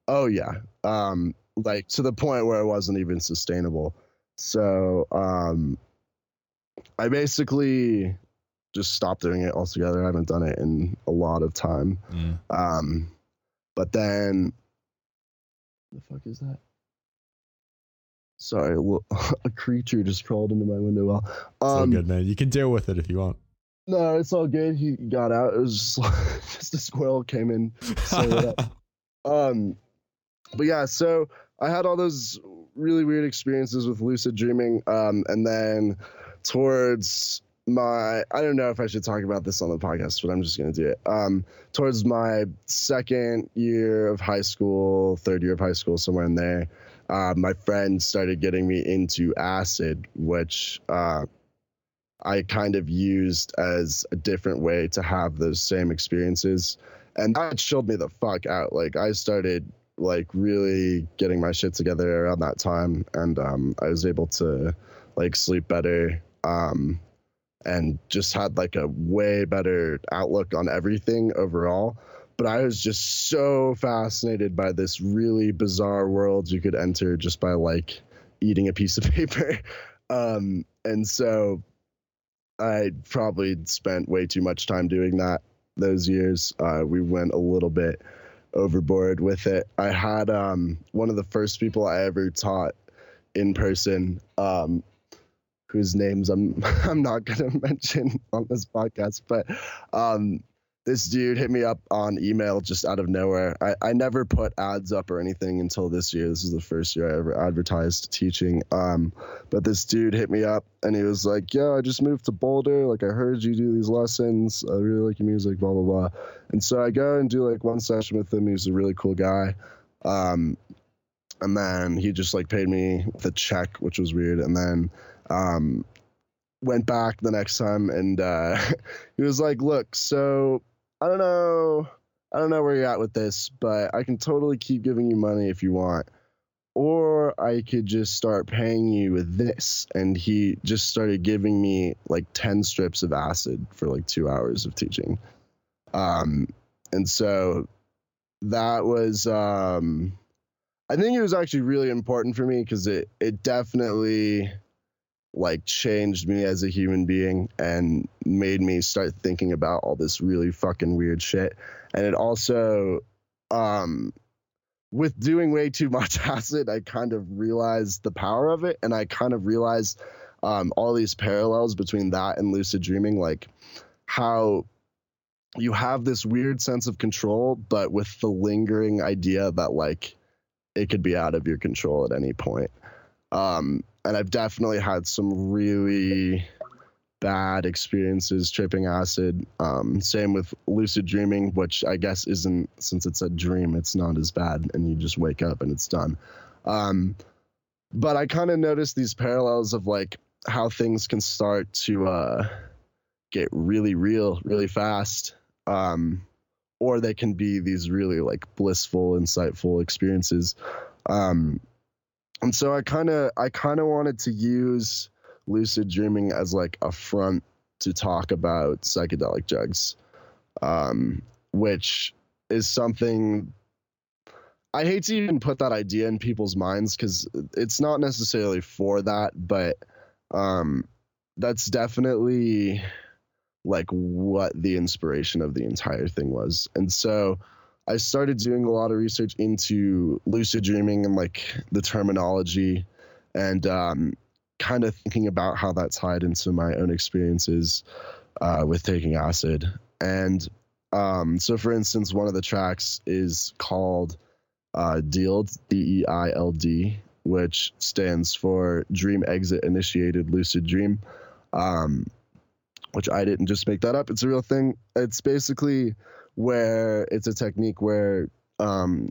Oh yeah. Um like to the point where it wasn't even sustainable. So um I basically just stopped doing it altogether. I haven't done it in a lot of time. Mm. Um but then the fuck is that? Sorry, a creature just crawled into my window well. It's all Um good, man. You can deal with it if you want. no, it's all good. He got out. It was just, just a squirrel came in. Um, but yeah, so I had all those really weird experiences with lucid dreaming. Um, and then towards my, I don't know if I should talk about this on the podcast, but I'm just to do it. Um, towards my second year of high school, third year of high school, somewhere in there, uh, my friend started getting me into acid, which, uh, I kind of used as a different way to have those same experiences and that chilled me the fuck out. Like I started like really getting my shit together around that time, and um, I was able to like sleep better, um, and just had like a way better outlook on everything overall. But I was just so fascinated by this really bizarre world you could enter just by like eating a piece of paper, um, and so I probably spent way too much time doing that those years. Uh, we went a little bit overboard with it. I had um, one of the first people I ever taught in person, um, whose names I'm I'm not gonna mention on this podcast, but um, this dude hit me up on email just out of nowhere. I, I never put ads up or anything until this year. This is the first year I ever advertised teaching. Um, but this dude hit me up and he was like, "Yeah, I just moved to Boulder. Like I heard you do these lessons. I really like your music. Blah blah blah." And so I go and do like one session with him. He's a really cool guy. Um, and then he just like paid me the check, which was weird. And then um, went back the next time, and uh, he was like, "Look, so I don't know, I don't know where you're at with this, but I can totally keep giving you money if you want." Or I could just start paying you with this. And he just started giving me like 10 strips of acid for like two hours of teaching. Um, and so that was um, I think it was actually really important for me because it it definitely like changed me as a human being and made me start thinking about all this really fucking weird shit. And it also um with doing way too much acid, I kind of realized the power of it and I kind of realized um all these parallels between that and lucid dreaming like how you have this weird sense of control but with the lingering idea that like it could be out of your control at any point. Um, and I've definitely had some really bad experiences tripping acid. Um, same with lucid dreaming, which I guess isn't since it's a dream, it's not as bad, and you just wake up and it's done. Um, but I kind of noticed these parallels of like how things can start to uh, get really real really fast. Um, or they can be these really like blissful, insightful experiences. Um, and so I kind of I kind of wanted to use lucid dreaming as like a front to talk about psychedelic drugs, um, which is something I hate to even put that idea in people's minds because it's not necessarily for that, but um, that's definitely like what the inspiration of the entire thing was. And so I started doing a lot of research into lucid dreaming and like the terminology and um, kind of thinking about how that tied into my own experiences uh, with taking acid. And um, so, for instance, one of the tracks is called uh, DEILD, D E I L D, which stands for Dream Exit Initiated Lucid Dream. Um, which I didn't just make that up. It's a real thing. It's basically where it's a technique where um,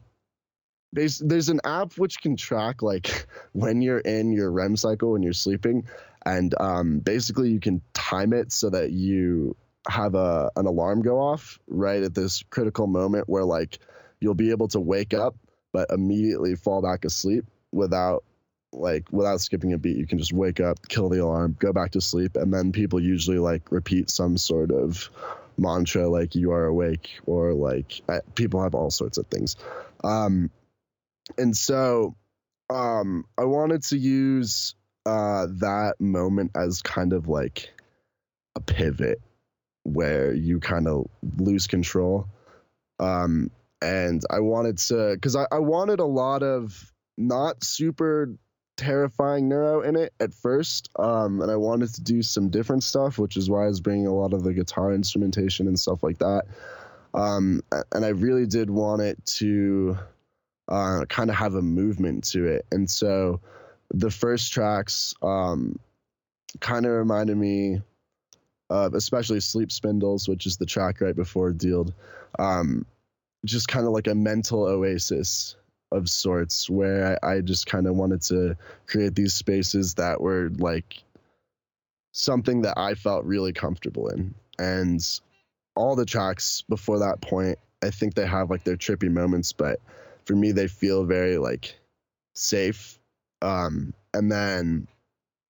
there's there's an app which can track like when you're in your REM cycle when you're sleeping, and um, basically you can time it so that you have a an alarm go off right at this critical moment where like you'll be able to wake up but immediately fall back asleep without like without skipping a beat. You can just wake up kill the alarm go back to sleep and then people usually like repeat some sort of mantra like you are awake or like people have all sorts of things. Um and so um i wanted to use uh that moment as kind of like a pivot where you kind of lose control. Um and i wanted to because I, I wanted a lot of not super terrifying neuro in it at first um, and i wanted to do some different stuff which is why i was bringing a lot of the guitar instrumentation and stuff like that. Um, and i really did want it to uh, kind of have a movement to it. And so the first tracks um, kind of reminded me of especially sleep spindles which is the track right before DEILD um, just kind of like a mental oasis of sorts where I, I just kind of wanted to create these spaces that were like something that I felt really comfortable in. And all the tracks before that point, I think they have like their trippy moments, but for me, they feel very like safe. Um, and then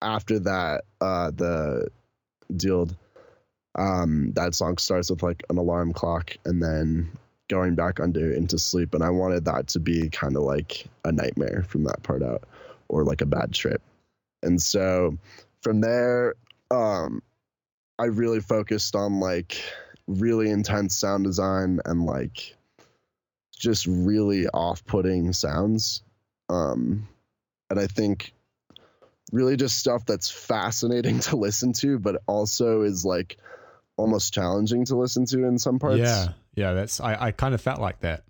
after that, uh, the DEILD, um, that song starts with like an alarm clock, and then going back under into sleep and i wanted that to be kind of like a nightmare from that part out or like a bad trip. And so from there um i really focused on like really intense sound design and like just really off-putting sounds. Um and i think really just stuff that's fascinating to listen to but also is like almost challenging to listen to in some parts. Yeah yeah, that's I, I kind of felt like that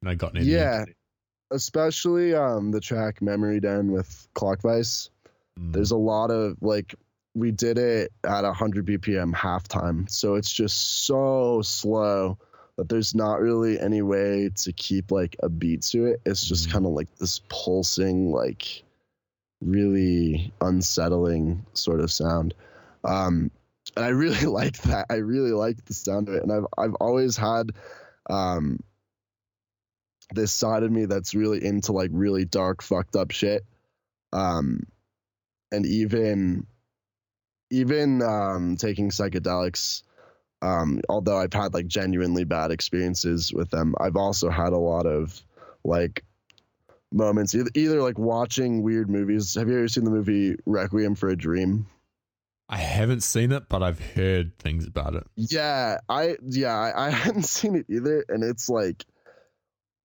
and I got in. Yeah, especially um the track "Memory Den" with Clockvice. Mm. There's a lot of like we did it at 100 BPM halftime, so it's just so slow. that there's not really any way to keep like a beat to it. It's just Mhm. kind of like this pulsing, like really unsettling sort of sound. Um, and I really like that. I really like the sound of it, and I've I've always had um, this side of me that's really into like really dark, fucked up shit. Um, and even even um, taking psychedelics um, although I've had like genuinely bad experiences with them, I've also had a lot of like moments either, either like watching weird movies. Have you ever seen the movie Requiem for a Dream? I haven't seen it, but I've heard things about it. Yeah, I yeah, I, I hadn't seen it either, and it's like,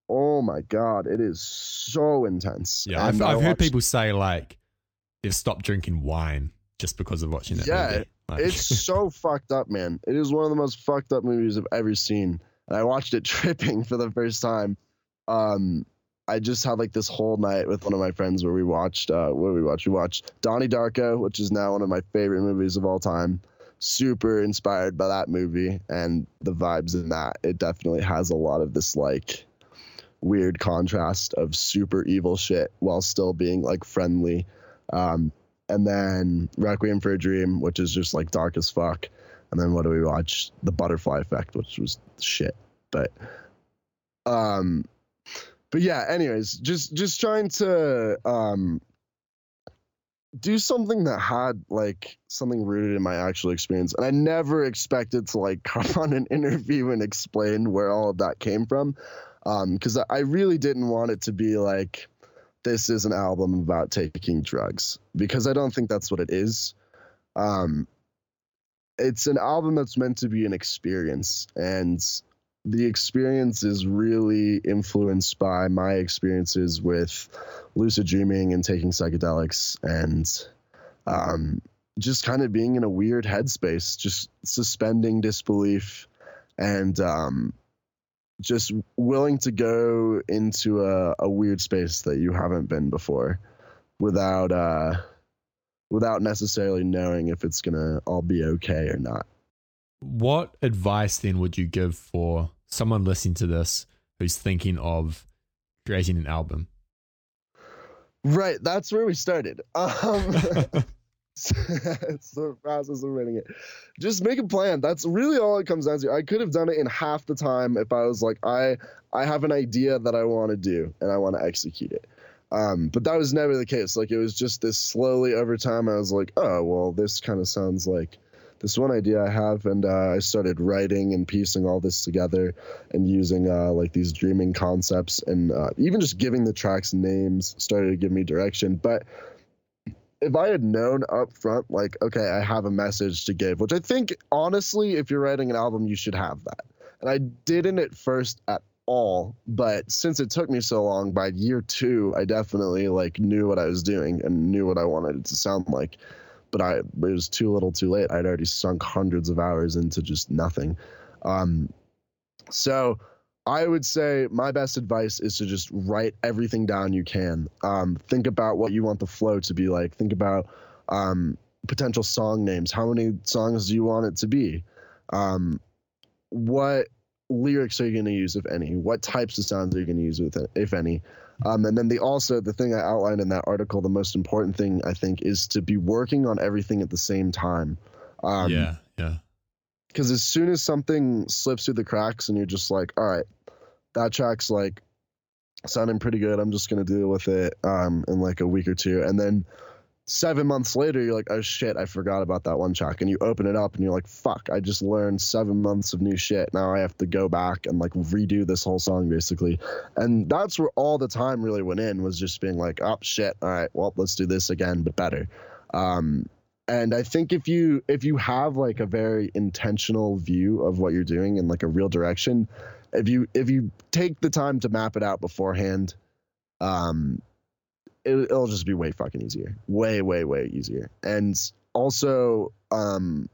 oh my god, it is so intense. Yeah, I've, I've heard people say like they've stopped drinking wine just because of watching that Yeah. Like, It's so fucked up, man. It is one of the most fucked up movies I've ever seen. And I watched it tripping for the first time. Um, I just had like this whole night with one of my friends where we watched uh what we watched? We watched Donnie Darko, which is now one of my favorite movies of all time. Super inspired by that movie and the vibes in that. It definitely has a lot of this like weird contrast of super evil shit while still being like friendly. Um, and then Requiem for a Dream, which is just like dark as fuck. And then what do we watch? The Butterfly Effect, which was shit. But um but yeah, anyways, just just trying to um do something that had like something rooted in my actual experience. And I never expected to like come on an interview and explain where all of that came from. Um, because I really didn't want it to be like this is an album about taking drugs because I don't think that's what it is. Um, it's an album that's meant to be an experience, and the experience is really influenced by my experiences with lucid dreaming and taking psychedelics and um, just kind of being in a weird headspace, just suspending disbelief and um, just willing to go into a, a weird space that you haven't been before without uh without necessarily knowing if it's gonna all be okay or not. What advice then would you give for someone listening to this who's thinking of creating an album? right that's where we started um it's the process of writing it. Just make a plan. That's really all it comes down to. I could have done it in half the time if I was like, I I have an idea that I want to do and I want to execute it. Um, but that was never the case. Like it was just this slowly over time. I was like, oh well, this kind of sounds like this one idea I have, and uh, I started writing and piecing all this together and using uh, like these dreaming concepts and uh, even just giving the tracks names started to give me direction. But if I had known up front, like, okay, I have a message to give, which I think honestly, if you're writing an album, you should have that. And I didn't at first at all, but since it took me so long, by year two, I definitely like knew what I was doing and knew what I wanted it to sound like. But I it was too little, too late. I'd already sunk hundreds of hours into just nothing. Um, so I would say my best advice is to just write everything down you can. Um, think about what you want the flow to be like. Think about um, potential song names. How many songs do you want it to be? Um, what lyrics are you going to use, if any? What types of sounds are you going to use, with it, if any? Um, and then the also the thing I outlined in that article, the most important thing I think is to be working on everything at the same time. Um, yeah, yeah. because as soon as something slips through the cracks and you're just like all right that track's like sounding pretty good i'm just gonna deal with it um in like a week or two and then seven months later you're like oh shit i forgot about that one track. And you open it up and you're like fuck i just learned seven months of new shit. Now i have to go back and like redo this whole song basically. And that's where all the time really went in was just being like oh shit all right well let's do this again but better. Um and i think if you if you have like a very intentional view of what you're doing and like a real direction if you if you take the time to map it out beforehand um it, it'll just be way fucking easier way way way easier and also um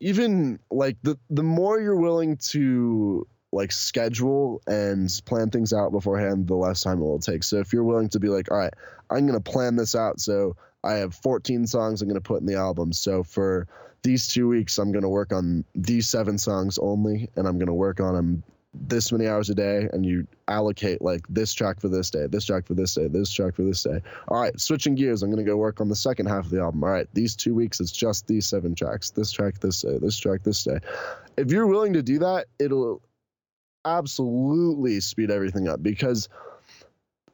even like the the more you're willing to like schedule and plan things out beforehand the less time it will take so if you're willing to be like all right i'm going to plan this out so I have 14 songs I'm going to put in the album. So for these two weeks I'm gonna work on these seven songs only, and I'm gonna work on them this many hours a day and you allocate like this track for this day, this track for this day, this track for this day. All right, switching gears, I'm going to go work on the second half of the album. All right, these two weeks, it's just these seven tracks. This track this day, this track this day. If you're willing to do that, it'll absolutely speed everything up because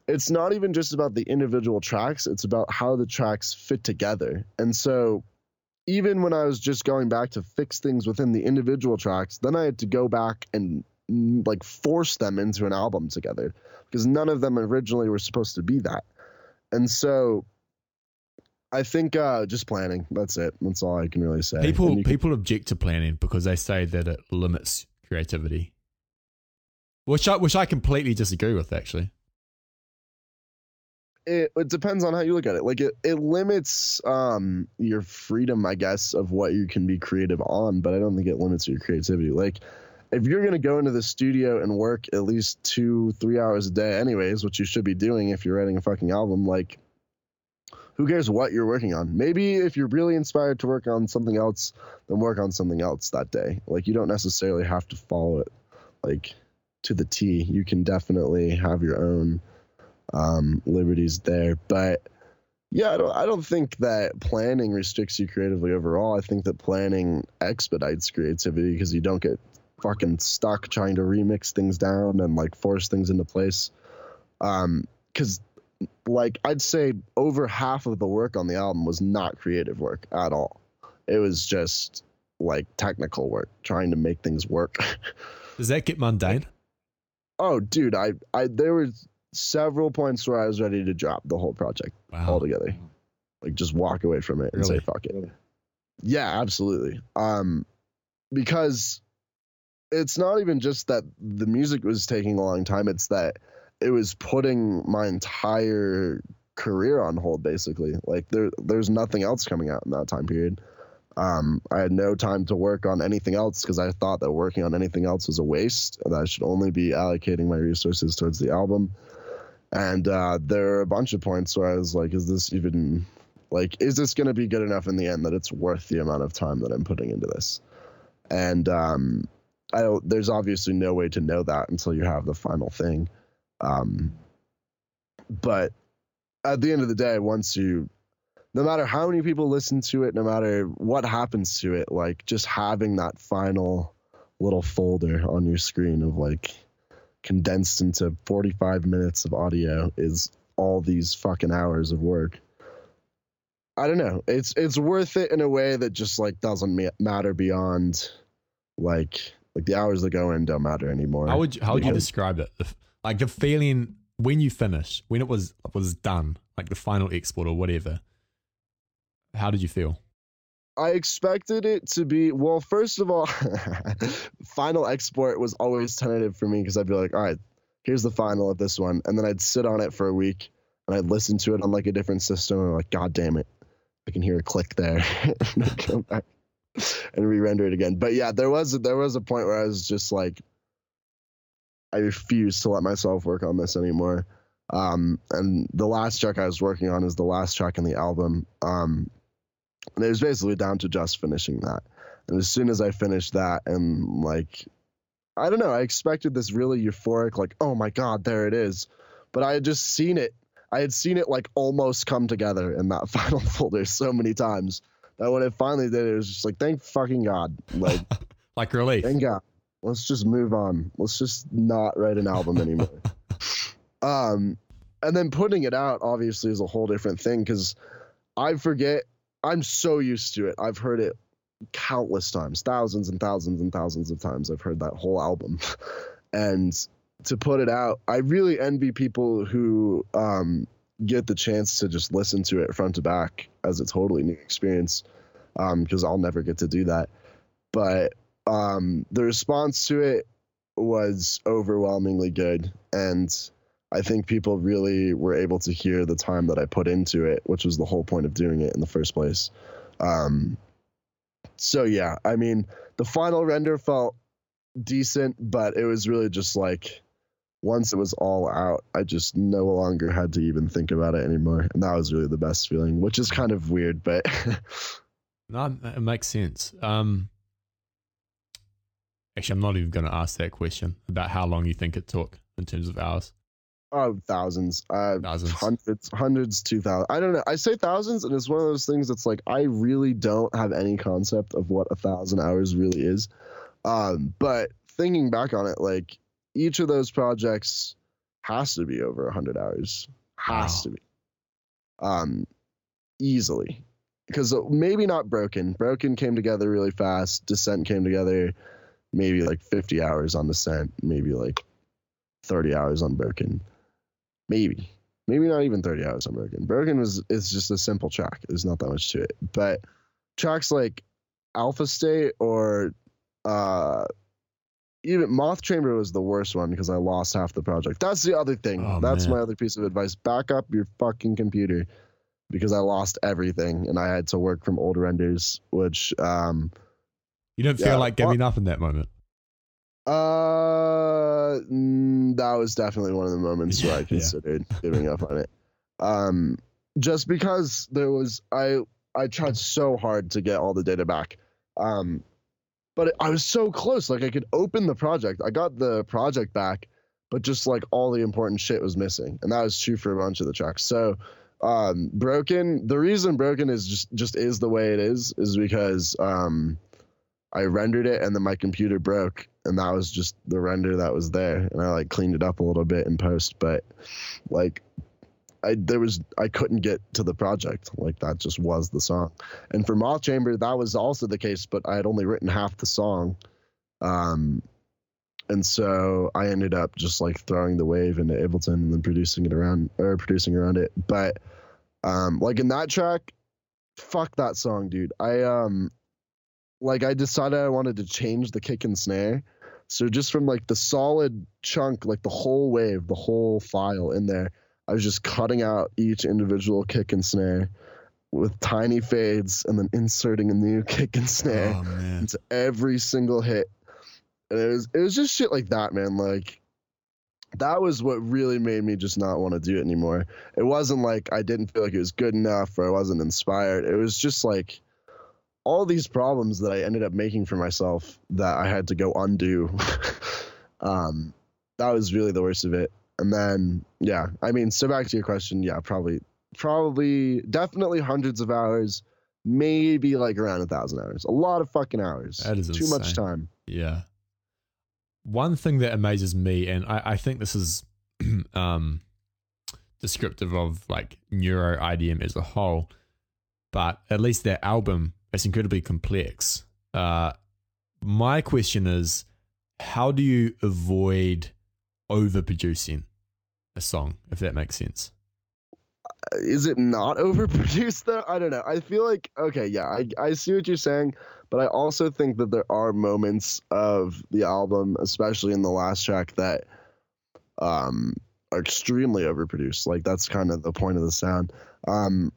it's not even just about the individual tracks, it's about how the tracks fit together. And so even when I was just going back to fix things within the individual tracks, then I had to go back and like force them into an album together because none of them originally were supposed to be that. And so I think uh, just planning. That's it. That's all I can really say. People can, people object to planning because they say that it limits creativity, which I which I completely disagree with. Actually, it, it depends on how you look at it. Like it, it limits um, your freedom, I guess, of what you can be creative on. But I don't think it limits your creativity. Like if you're going to go into the studio and work at least two, three hours a day, anyways, which you should be doing if you're writing a fucking album, like, who cares what you're working on? Maybe if you're really inspired to work on something else, then work on something else that day. Like, you don't necessarily have to follow it, like, to the T. You can definitely have your own um, liberties there. But, yeah, I don't, I don't think that planning restricts you creatively overall. I think that planning expedites creativity because you don't get fucking stuck trying to remix things down and like force things into place. Um, because like I'd say over half of the work on the album was not creative work at all. It was just like technical work, trying to make things work. Does that get mundane? Oh, dude, I, I there was several points where I was ready to drop the whole project wow. altogether, like just walk away from it and say fuck it. Yeah, absolutely. Um, because it's not even just that the music was taking a long time it's that it was putting my entire career on hold basically like there there's nothing else coming out in that time period um, I had no time to work on anything else because I thought that working on anything else was a waste and I should only be allocating my resources towards the album. And uh, there are a bunch of points where I was like, is this even like, is this going to be good enough in the end that it's worth the amount of time that I'm putting into this? And um, I don't. There's obviously no way to know that until you have the final thing. Um, but at the end of the day, once you, no matter how many people listen to it, no matter what happens to it, like just having that final little folder on your screen of like condensed into 45 minutes of audio is all these fucking hours of work. I don't know. It's it's worth it in a way that just like doesn't matter beyond like like the hours that go in don't matter anymore. How would you, how would you describe it? Like the feeling when you finish, when it was was done, like the final export or whatever. How did you feel? I expected it to be well. First of all, final export was always tentative for me because I'd be like, all right, here's the final of this one, and then I'd sit on it for a week and I'd listen to it on like a different system, and I'm like, God damn it, I can hear a click there. and re-render it again. But yeah, there was there was a point where I was just like, I refuse to let myself work on this anymore. Um, and the last track I was working on is the last track in the album. Um, and it was basically down to just finishing that. And as soon as I finished that, and like, I don't know, I expected this really euphoric, like, oh my god, there it is. But I had just seen it. I had seen it like almost come together in that final folder so many times that when it finally did, it was just like, thank fucking God. Like, like relief. Thank God. Let's just move on. Let's just not write an album anymore. um, and then putting it out obviously is a whole different thing because I forget. I'm so used to it. I've heard it countless times, thousands and thousands and thousands of times. I've heard that whole album, and to put it out, I really envy people who um, get the chance to just listen to it front to back as a totally new experience because um, I'll never get to do that. But um, the response to it was overwhelmingly good. And I think people really were able to hear the time that I put into it, which was the whole point of doing it in the first place. Um, so, yeah, I mean, the final render felt decent, but it was really just like once it was all out, I just no longer had to even think about it anymore. And that was really the best feeling, which is kind of weird, but No, it makes sense. Um, actually, I'm not even going to ask that question about how long you think it took in terms of hours. Oh, thousands, uh, Thousands. hundreds, hundreds, two thousand. I don't know. I say thousands, and it's one of those things that's like I really don't have any concept of what a thousand hours really is. Um, but thinking back on it, like each of those projects has to be over a hundred hours. Has Wow. to be. Um, easily, because maybe not broken. Broken came together really fast. Descent came together, maybe like fifty hours on Descent. Maybe like thirty hours on Broken. Maybe. Maybe not even 30 hours on Broken. Broken was is just a simple track. There's not that much to it. But tracks like Alpha State or uh even Moth Chamber was the worst one because I lost half the project. That's the other thing. Oh, That's man. my other piece of advice. Back up your fucking computer because I lost everything and I had to work from old renders, which um You don't feel Yeah, like giving up in that moment. Uh, that was definitely one of the moments where Yeah, I yeah. considered giving up on it. Um, just because there was I I tried so hard to get all the data back. Um, but I was so close. Like I could open the project. I got the project back, but just like all the important shit was missing, and that was true for a bunch of the tracks. So, um, broken. The reason broken is just just is the way it is is because um, I rendered it and then my computer broke, and that was just the render that was there, and I like cleaned it up a little bit in post, but like. I there was I couldn't get to the project like that just was the song, and for Moth Chamber that was also the case, but I had only written half the song, um, and so I ended up just like throwing the wave into Ableton and then producing it around or producing around it. But um, like in that track, fuck that song, dude. I um, like I decided I wanted to change the kick and snare. So just from like the solid chunk, like the whole wave, the whole file in there, I was just cutting out each individual kick and snare with tiny fades and then inserting a new kick and snare Oh into every single hit. And it was it was just shit like that, man. Like that was what really made me just not want to do it anymore. It wasn't like I didn't feel like it was good enough or I wasn't inspired. It was just like all these problems that I ended up making for myself that I had to go undo. um, that was really the worst of it. And then, yeah, I mean, so back to your question, yeah, probably, probably, definitely hundreds of hours, maybe like around a thousand hours. A lot of fucking hours. That is too much time. Yeah. One thing that amazes me, and I, I think this is um, descriptive of like neuro IDM as a whole, but at least their album is incredibly complex. Uh, my question is, how do you avoid overproducing a song, if that makes sense? is it not overproduced though? I don't know. I feel like okay, yeah, I I see what you're saying, but I also think that there are moments of the album, especially in the last track, that um are extremely overproduced. Like that's kind of the point of the sound. Um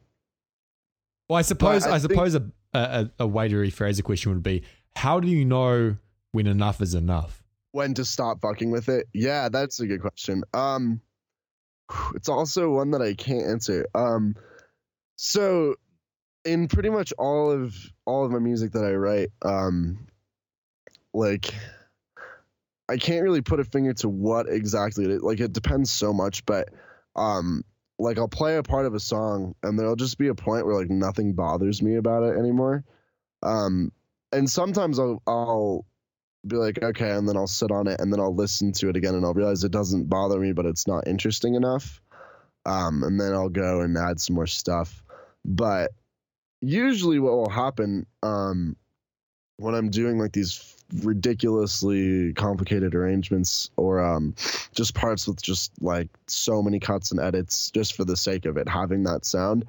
Well, I suppose I I, think- suppose a, a a way to rephrase the question would be, how do you know when enough is enough? when to stop fucking with it? Yeah, that's a good question. Um it's also one that I can't answer. Um so in pretty much all of all of my music that I write, um like I can't really put a finger to what exactly it. Like it depends so much, but um like I'll play a part of a song and there'll just be a point where like nothing bothers me about it anymore. Um and sometimes I'll I'll be like, okay, and then I'll sit on it and then I'll listen to it again and I'll realize it doesn't bother me, but it's not interesting enough. Um, and then I'll go and add some more stuff. But usually what will happen um, when I'm doing like these ridiculously complicated arrangements or um, just parts with just like so many cuts and edits just for the sake of it having that sound,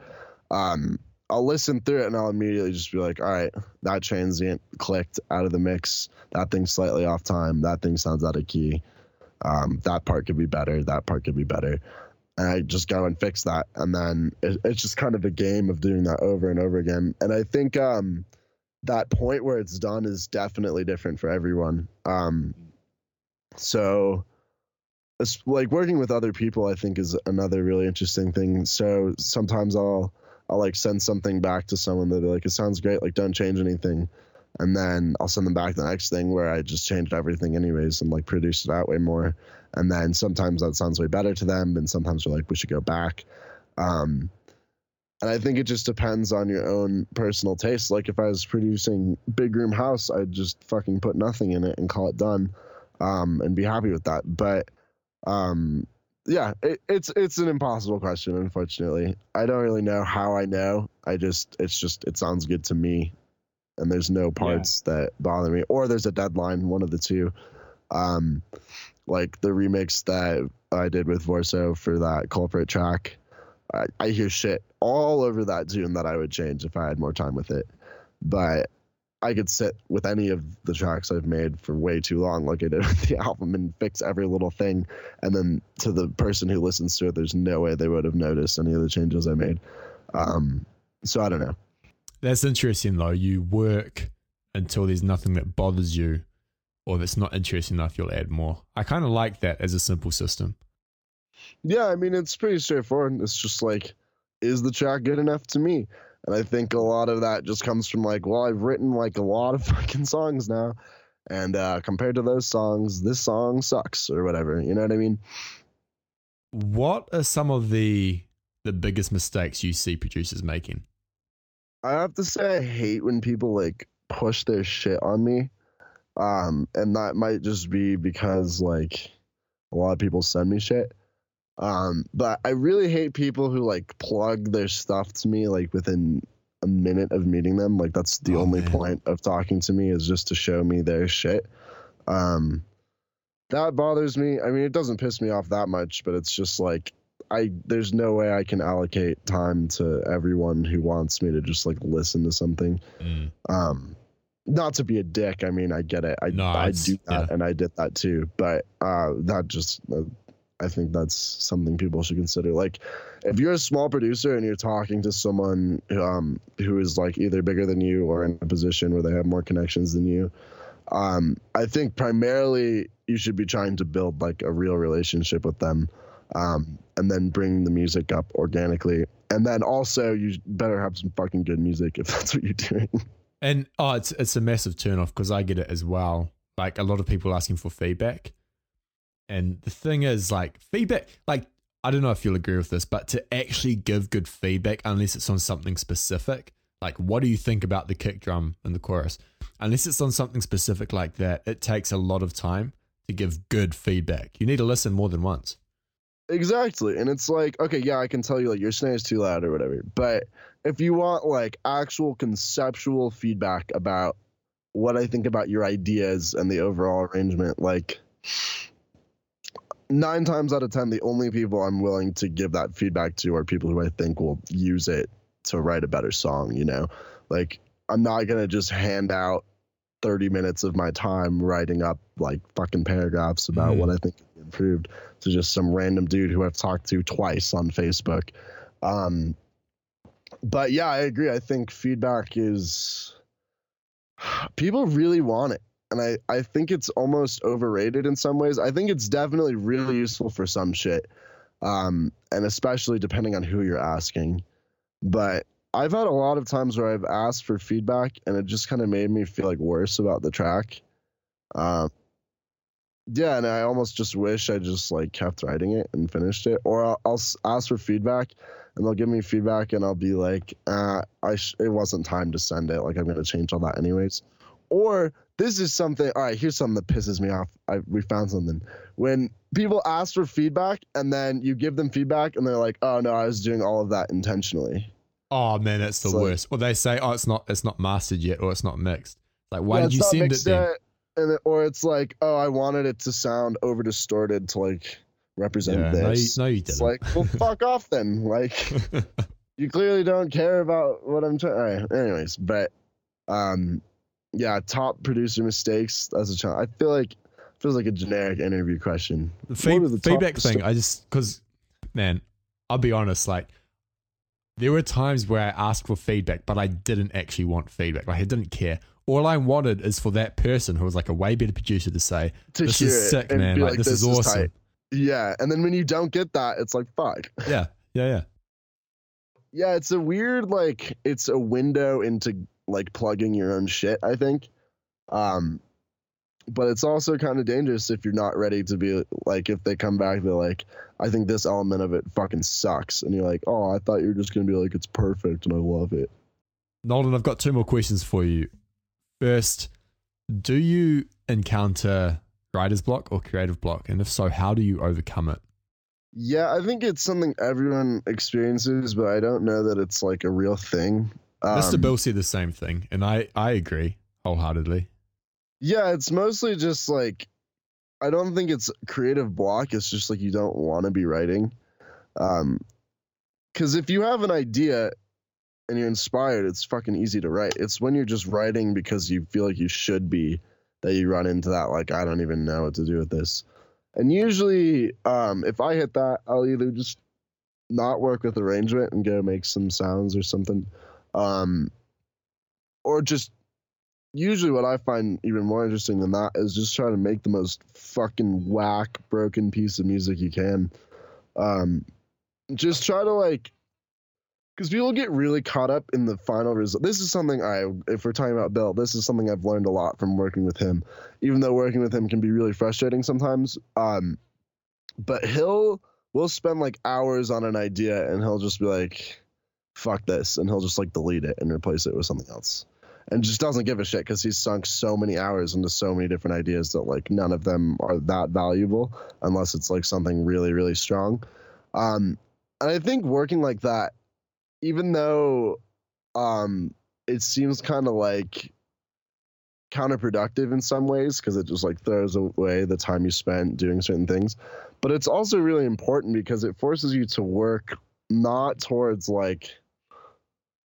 um, I'll listen through it and I'll immediately just be like, all right, that transient clicked out of the mix that thing's slightly off time. That thing sounds out of key. Um, that part could be better. That part could be better. And I just go and fix that. And then it, it's just kind of a game of doing that over and over again. And I think um, that point where it's done is definitely different for everyone. Um, so, like working with other people, I think, is another really interesting thing. So sometimes I'll I'll like send something back to someone they'll like, it sounds great, like don't change anything. And then I'll send them back the next thing where I just changed everything anyways and like produced it out way more. And then sometimes that sounds way better to them, and sometimes they're like, we should go back. Um, and I think it just depends on your own personal taste. Like if I was producing Big Room House, I'd just fucking put nothing in it and call it done, um, and be happy with that. But um, yeah, it, it's it's an impossible question. Unfortunately, I don't really know how I know. I just it's just it sounds good to me, and there's no parts yeah. that bother me, or there's a deadline. One of the two. Um, like the remix that I did with Vorso for that Culprate track. I, I hear shit all over that tune that I would change if I had more time with it. But I could sit with any of the tracks I've made for way too long, like I did with the album, and fix every little thing. And then to the person who listens to it, there's no way they would have noticed any of the changes I made. Um, so I don't know. That's interesting, though. You work until there's nothing that bothers you or that's not interesting enough, you'll add more. I kind of like that as a simple system. Yeah, I mean, it's pretty straightforward. It's just like, is the track good enough to me? And I think a lot of that just comes from like, well, I've written like a lot of fucking songs now. And uh, compared to those songs, this song sucks or whatever. You know what I mean? What are some of the the biggest mistakes you see producers making? I have to say I hate when people like push their shit on me. Um, and that might just be because like a lot of people send me shit. Um, but I really hate people who like plug their stuff to me like within a minute of meeting them. Like that's the oh, only man. point of talking to me is just to show me their shit. Um, that bothers me. I mean, it doesn't piss me off that much, but it's just like I there's no way I can allocate time to everyone who wants me to just like listen to something. Mm. Um, not to be a dick. I mean, I get it. I no, I do that, yeah. and I did that too. But uh, that just, uh, I think that's something people should consider. Like, if you're a small producer and you're talking to someone um, who is like either bigger than you or in a position where they have more connections than you, um, I think primarily you should be trying to build like a real relationship with them, um, and then bring the music up organically. And then also, you better have some fucking good music if that's what you're doing. And oh, it's it's a massive turnoff because I get it as well. Like a lot of people asking for feedback. And the thing is, like, feedback, like, I don't know if you'll agree with this, but to actually give good feedback, unless it's on something specific, like, what do you think about the kick drum and the chorus? Unless it's on something specific like that, it takes a lot of time to give good feedback. You need to listen more than once. Exactly. And it's like, okay, yeah, I can tell you like your snare is too loud or whatever. But if you want like actual conceptual feedback about what I think about your ideas and the overall arrangement, like nine times out of ten, the only people I'm willing to give that feedback to are people who I think will use it to write a better song, you know? Like I'm not gonna just hand out 30 minutes of my time writing up like fucking paragraphs about mm. what I think improved to just some random dude who I've talked to twice on Facebook. Um, but yeah, I agree. I think feedback is people really want it. And I, I think it's almost overrated in some ways. I think it's definitely really useful for some shit. Um, and especially depending on who you're asking. But I've had a lot of times where I've asked for feedback and it just kind of made me feel like worse about the track. Um, yeah, and I almost just wish I just like kept writing it and finished it, or I'll, I'll ask for feedback, and they'll give me feedback, and I'll be like, uh, I sh- it wasn't time to send it. Like I'm gonna change all that anyways. Or this is something. All right, here's something that pisses me off. I we found something when people ask for feedback and then you give them feedback and they're like, oh no, I was doing all of that intentionally. Oh man, that's the worst. Or they say, oh, it's not it's not mastered yet, or it's not mixed. Like, why yeah, did you send it then? Yet and it, or it's like, oh, I wanted it to sound over distorted to like represent yeah, this. No, you, no, you didn't. It's like, well, fuck off then. Like, you clearly don't care about what I'm trying. Right, anyways, but um, yeah, top producer mistakes as a child. I feel like feels like a generic interview question. The, the feedback thing, I just because man, I'll be honest, like there were times where I asked for feedback, but I didn't actually want feedback. Like I didn't care all I wanted is for that person who was like a way better producer to say, to "This is sick, man! Like, like, this, this is, awesome." yeah, and then when you don't get that, it's like fuck. Yeah, yeah, yeah. yeah, it's a weird like it's a window into like plugging your own shit, I think. Um but it's also kind of dangerous if you're not ready to be like if they come back they're like I think this element of it fucking sucks and you're like, "Oh, I thought you were just going to be like it's perfect and I love it." Nolan, I've got two more questions for you. First, do you encounter writer's block or creative block? And if so, how do you overcome it? Yeah, I think it's something everyone experiences, but I don't know that it's like a real thing. Um, Mr. Bill said the same thing, and I, I agree wholeheartedly. Yeah, it's mostly just like I don't think it's creative block. It's just like you don't want to be writing. Um, because if you have an idea and you're inspired, it's fucking easy to write. It's when you're just writing because you feel like you should be that you run into that. Like I don't even know what to do with this. And usually, um, if I hit that, I'll either just not work with arrangement and go make some sounds or something, um, or just usually what I find even more interesting than that is just trying to make the most fucking whack, broken piece of music you can. Um, just try to like because people get really caught up in the final result. This is something I, if we're talking about Bill, this is something I've learned a lot from working with him. Even though working with him can be really frustrating sometimes, um, but he'll we'll spend like hours on an idea and he'll just be like, "Fuck this," and he'll just like delete it and replace it with something else, and just doesn't give a shit because he's sunk so many hours into so many different ideas that like none of them are that valuable unless it's like something really really strong. Um, and I think working like that even though um it seems kind of like counterproductive in some ways because it just like throws away the time you spent doing certain things but it's also really important because it forces you to work not towards like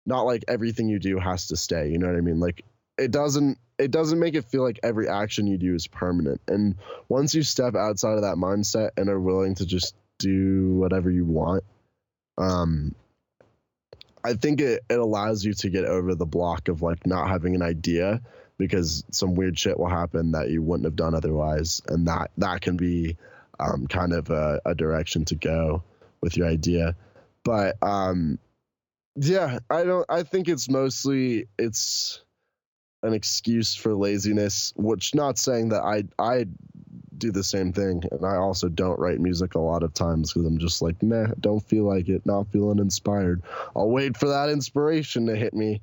not like everything you do has to stay you know what i mean? Like it doesn't it doesn't make it feel like every action you do is permanent. And once you step outside of that mindset and are willing to just do whatever you want um I think it, it allows you to get over the block of like not having an idea because some weird shit will happen that you wouldn't have done otherwise, and that that can be um, kind of a, a, direction to go with your idea. But um, yeah, I don't. I think it's mostly it's an excuse for laziness. Which not saying that I I do the same thing. And I also don't write music a lot of times because I'm just like, meh, don't feel like it, not feeling inspired. I'll wait for that inspiration to hit me.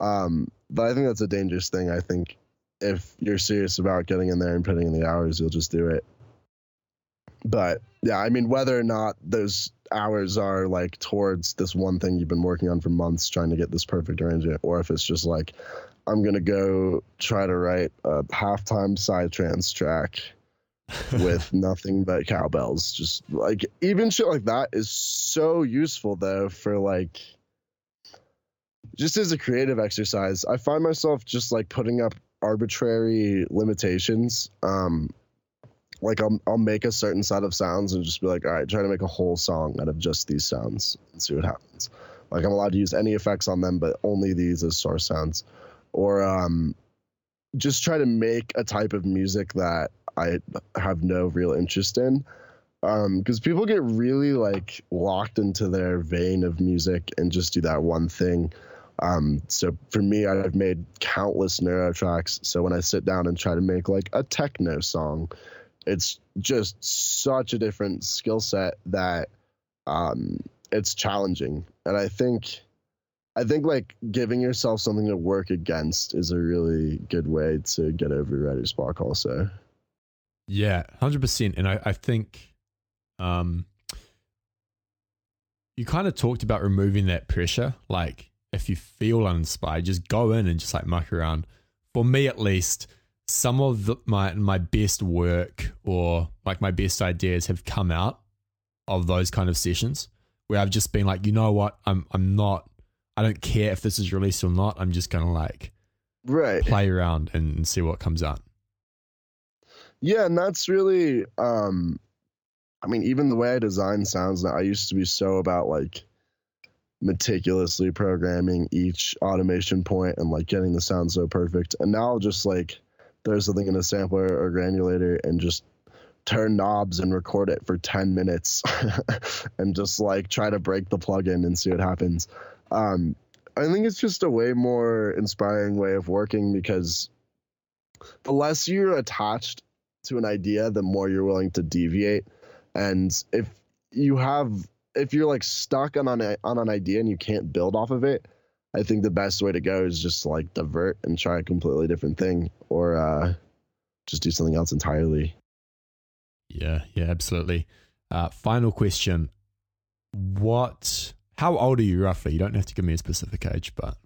Um, but I think that's a dangerous thing. I think if you're serious about getting in there and putting in the hours, you'll just do it. But yeah, I mean, whether or not those hours are like towards this one thing you've been working on for months trying to get this perfect arrangement, or if it's just like, I'm going to go try to write a halftime psytrance track with nothing but cowbells. Just like even shit like that is so useful though for like just as a creative exercise. I find myself just like putting up arbitrary limitations. Um like I'll I'll make a certain set of sounds and just be like, all right, try to make a whole song out of just these sounds and see what happens. Like I'm allowed to use any effects on them, but only these as source sounds. Or um just try to make a type of music that I have no real interest in. Because um, people get really like locked into their vein of music and just do that one thing. Um, so for me, I've made countless neuro tracks. So when I sit down and try to make like a techno song, it's just such a different skill set that um, it's challenging. And I think, I think like giving yourself something to work against is a really good way to get over writer's block. Also. Yeah, hundred percent. And I, I think, um, you kind of talked about removing that pressure. Like, if you feel uninspired, just go in and just like muck around. For me, at least, some of the, my my best work or like my best ideas have come out of those kind of sessions where I've just been like, you know what, I'm I'm not, I don't care if this is released or not. I'm just gonna like, right, play around and, and see what comes out. Yeah, and that's really um I mean, even the way I design sounds now, I used to be so about like meticulously programming each automation point and like getting the sound so perfect. And now I'll just like there's something in a sampler or granulator and just turn knobs and record it for 10 minutes and just like try to break the plugin and see what happens. Um, I think it's just a way more inspiring way of working because the less you're attached to an idea, the more you're willing to deviate. And if you have, if you're like stuck on an, on an idea and you can't build off of it, I think the best way to go is just like divert and try a completely different thing or uh, just do something else entirely. Yeah, yeah, absolutely. Uh, final question. What, how old are you roughly? You don't have to give me a specific age, but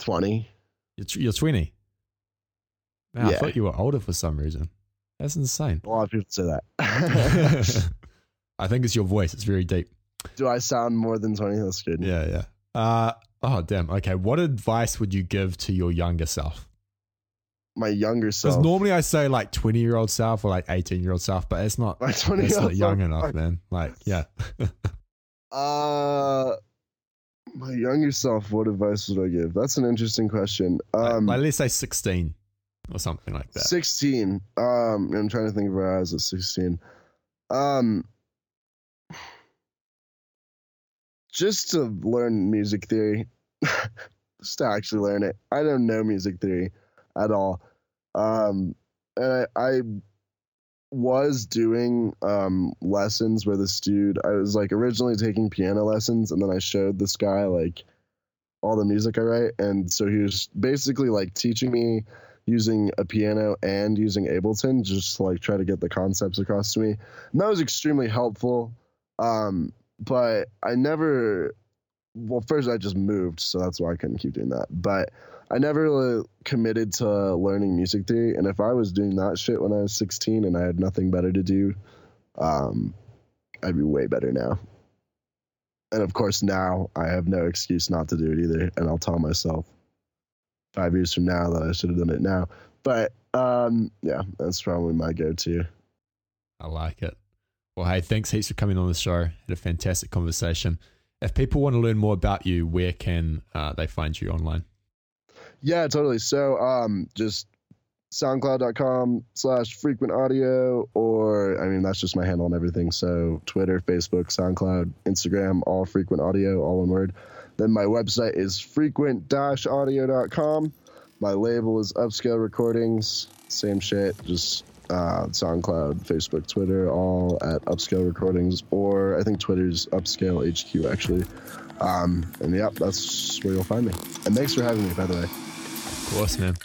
20. You're, you're 20. Man, Yeah. I thought you were older for some reason. That's insane. A lot of people say that. I think it's your voice. It's very deep. do I sound more than 20? That's good. Yeah, yeah. Uh, oh, damn. Okay. What advice would you give to your younger self? My younger self. Because normally I say like 20 year old self or like 18 year old self, but it's not, my 20 it's not young enough, man. Like, yeah. Uh, my younger self, what advice would I give? That's an interesting question. Um, like, let's say 16 or something like that. 16. Um, I'm trying to think of where I was at 16. Um, just to learn music theory, just to actually learn it. I don't know music theory at all. Um, and I, I was doing um lessons with this dude. I was like originally taking piano lessons, and then I showed this guy like all the music I write, and so he was basically like teaching me using a piano and using Ableton, just to, like try to get the concepts across to me. And that was extremely helpful. Um, but I never, well, first I just moved, so that's why I couldn't keep doing that. But I never really committed to learning music theory. And if I was doing that shit when I was 16 and I had nothing better to do, um, I'd be way better now. And of course, now I have no excuse not to do it either. And I'll tell myself five years from now that I should have done it now. But um, yeah, that's probably my go to. I like it. Well, hey, thanks heaps for coming on the show. Had a fantastic conversation. If people want to learn more about you, where can uh, they find you online? Yeah, totally. So um, just soundcloud.com slash frequent audio or i mean that's just my handle and everything so twitter facebook soundcloud instagram all frequent audio all one word then my website is frequent-audio.com my label is upscale recordings same shit just uh, soundcloud facebook twitter all at upscale recordings or i think twitter's upscale hq actually. Um, and yeah that's where you'll find me. And thanks for having me by the way. Of course, man.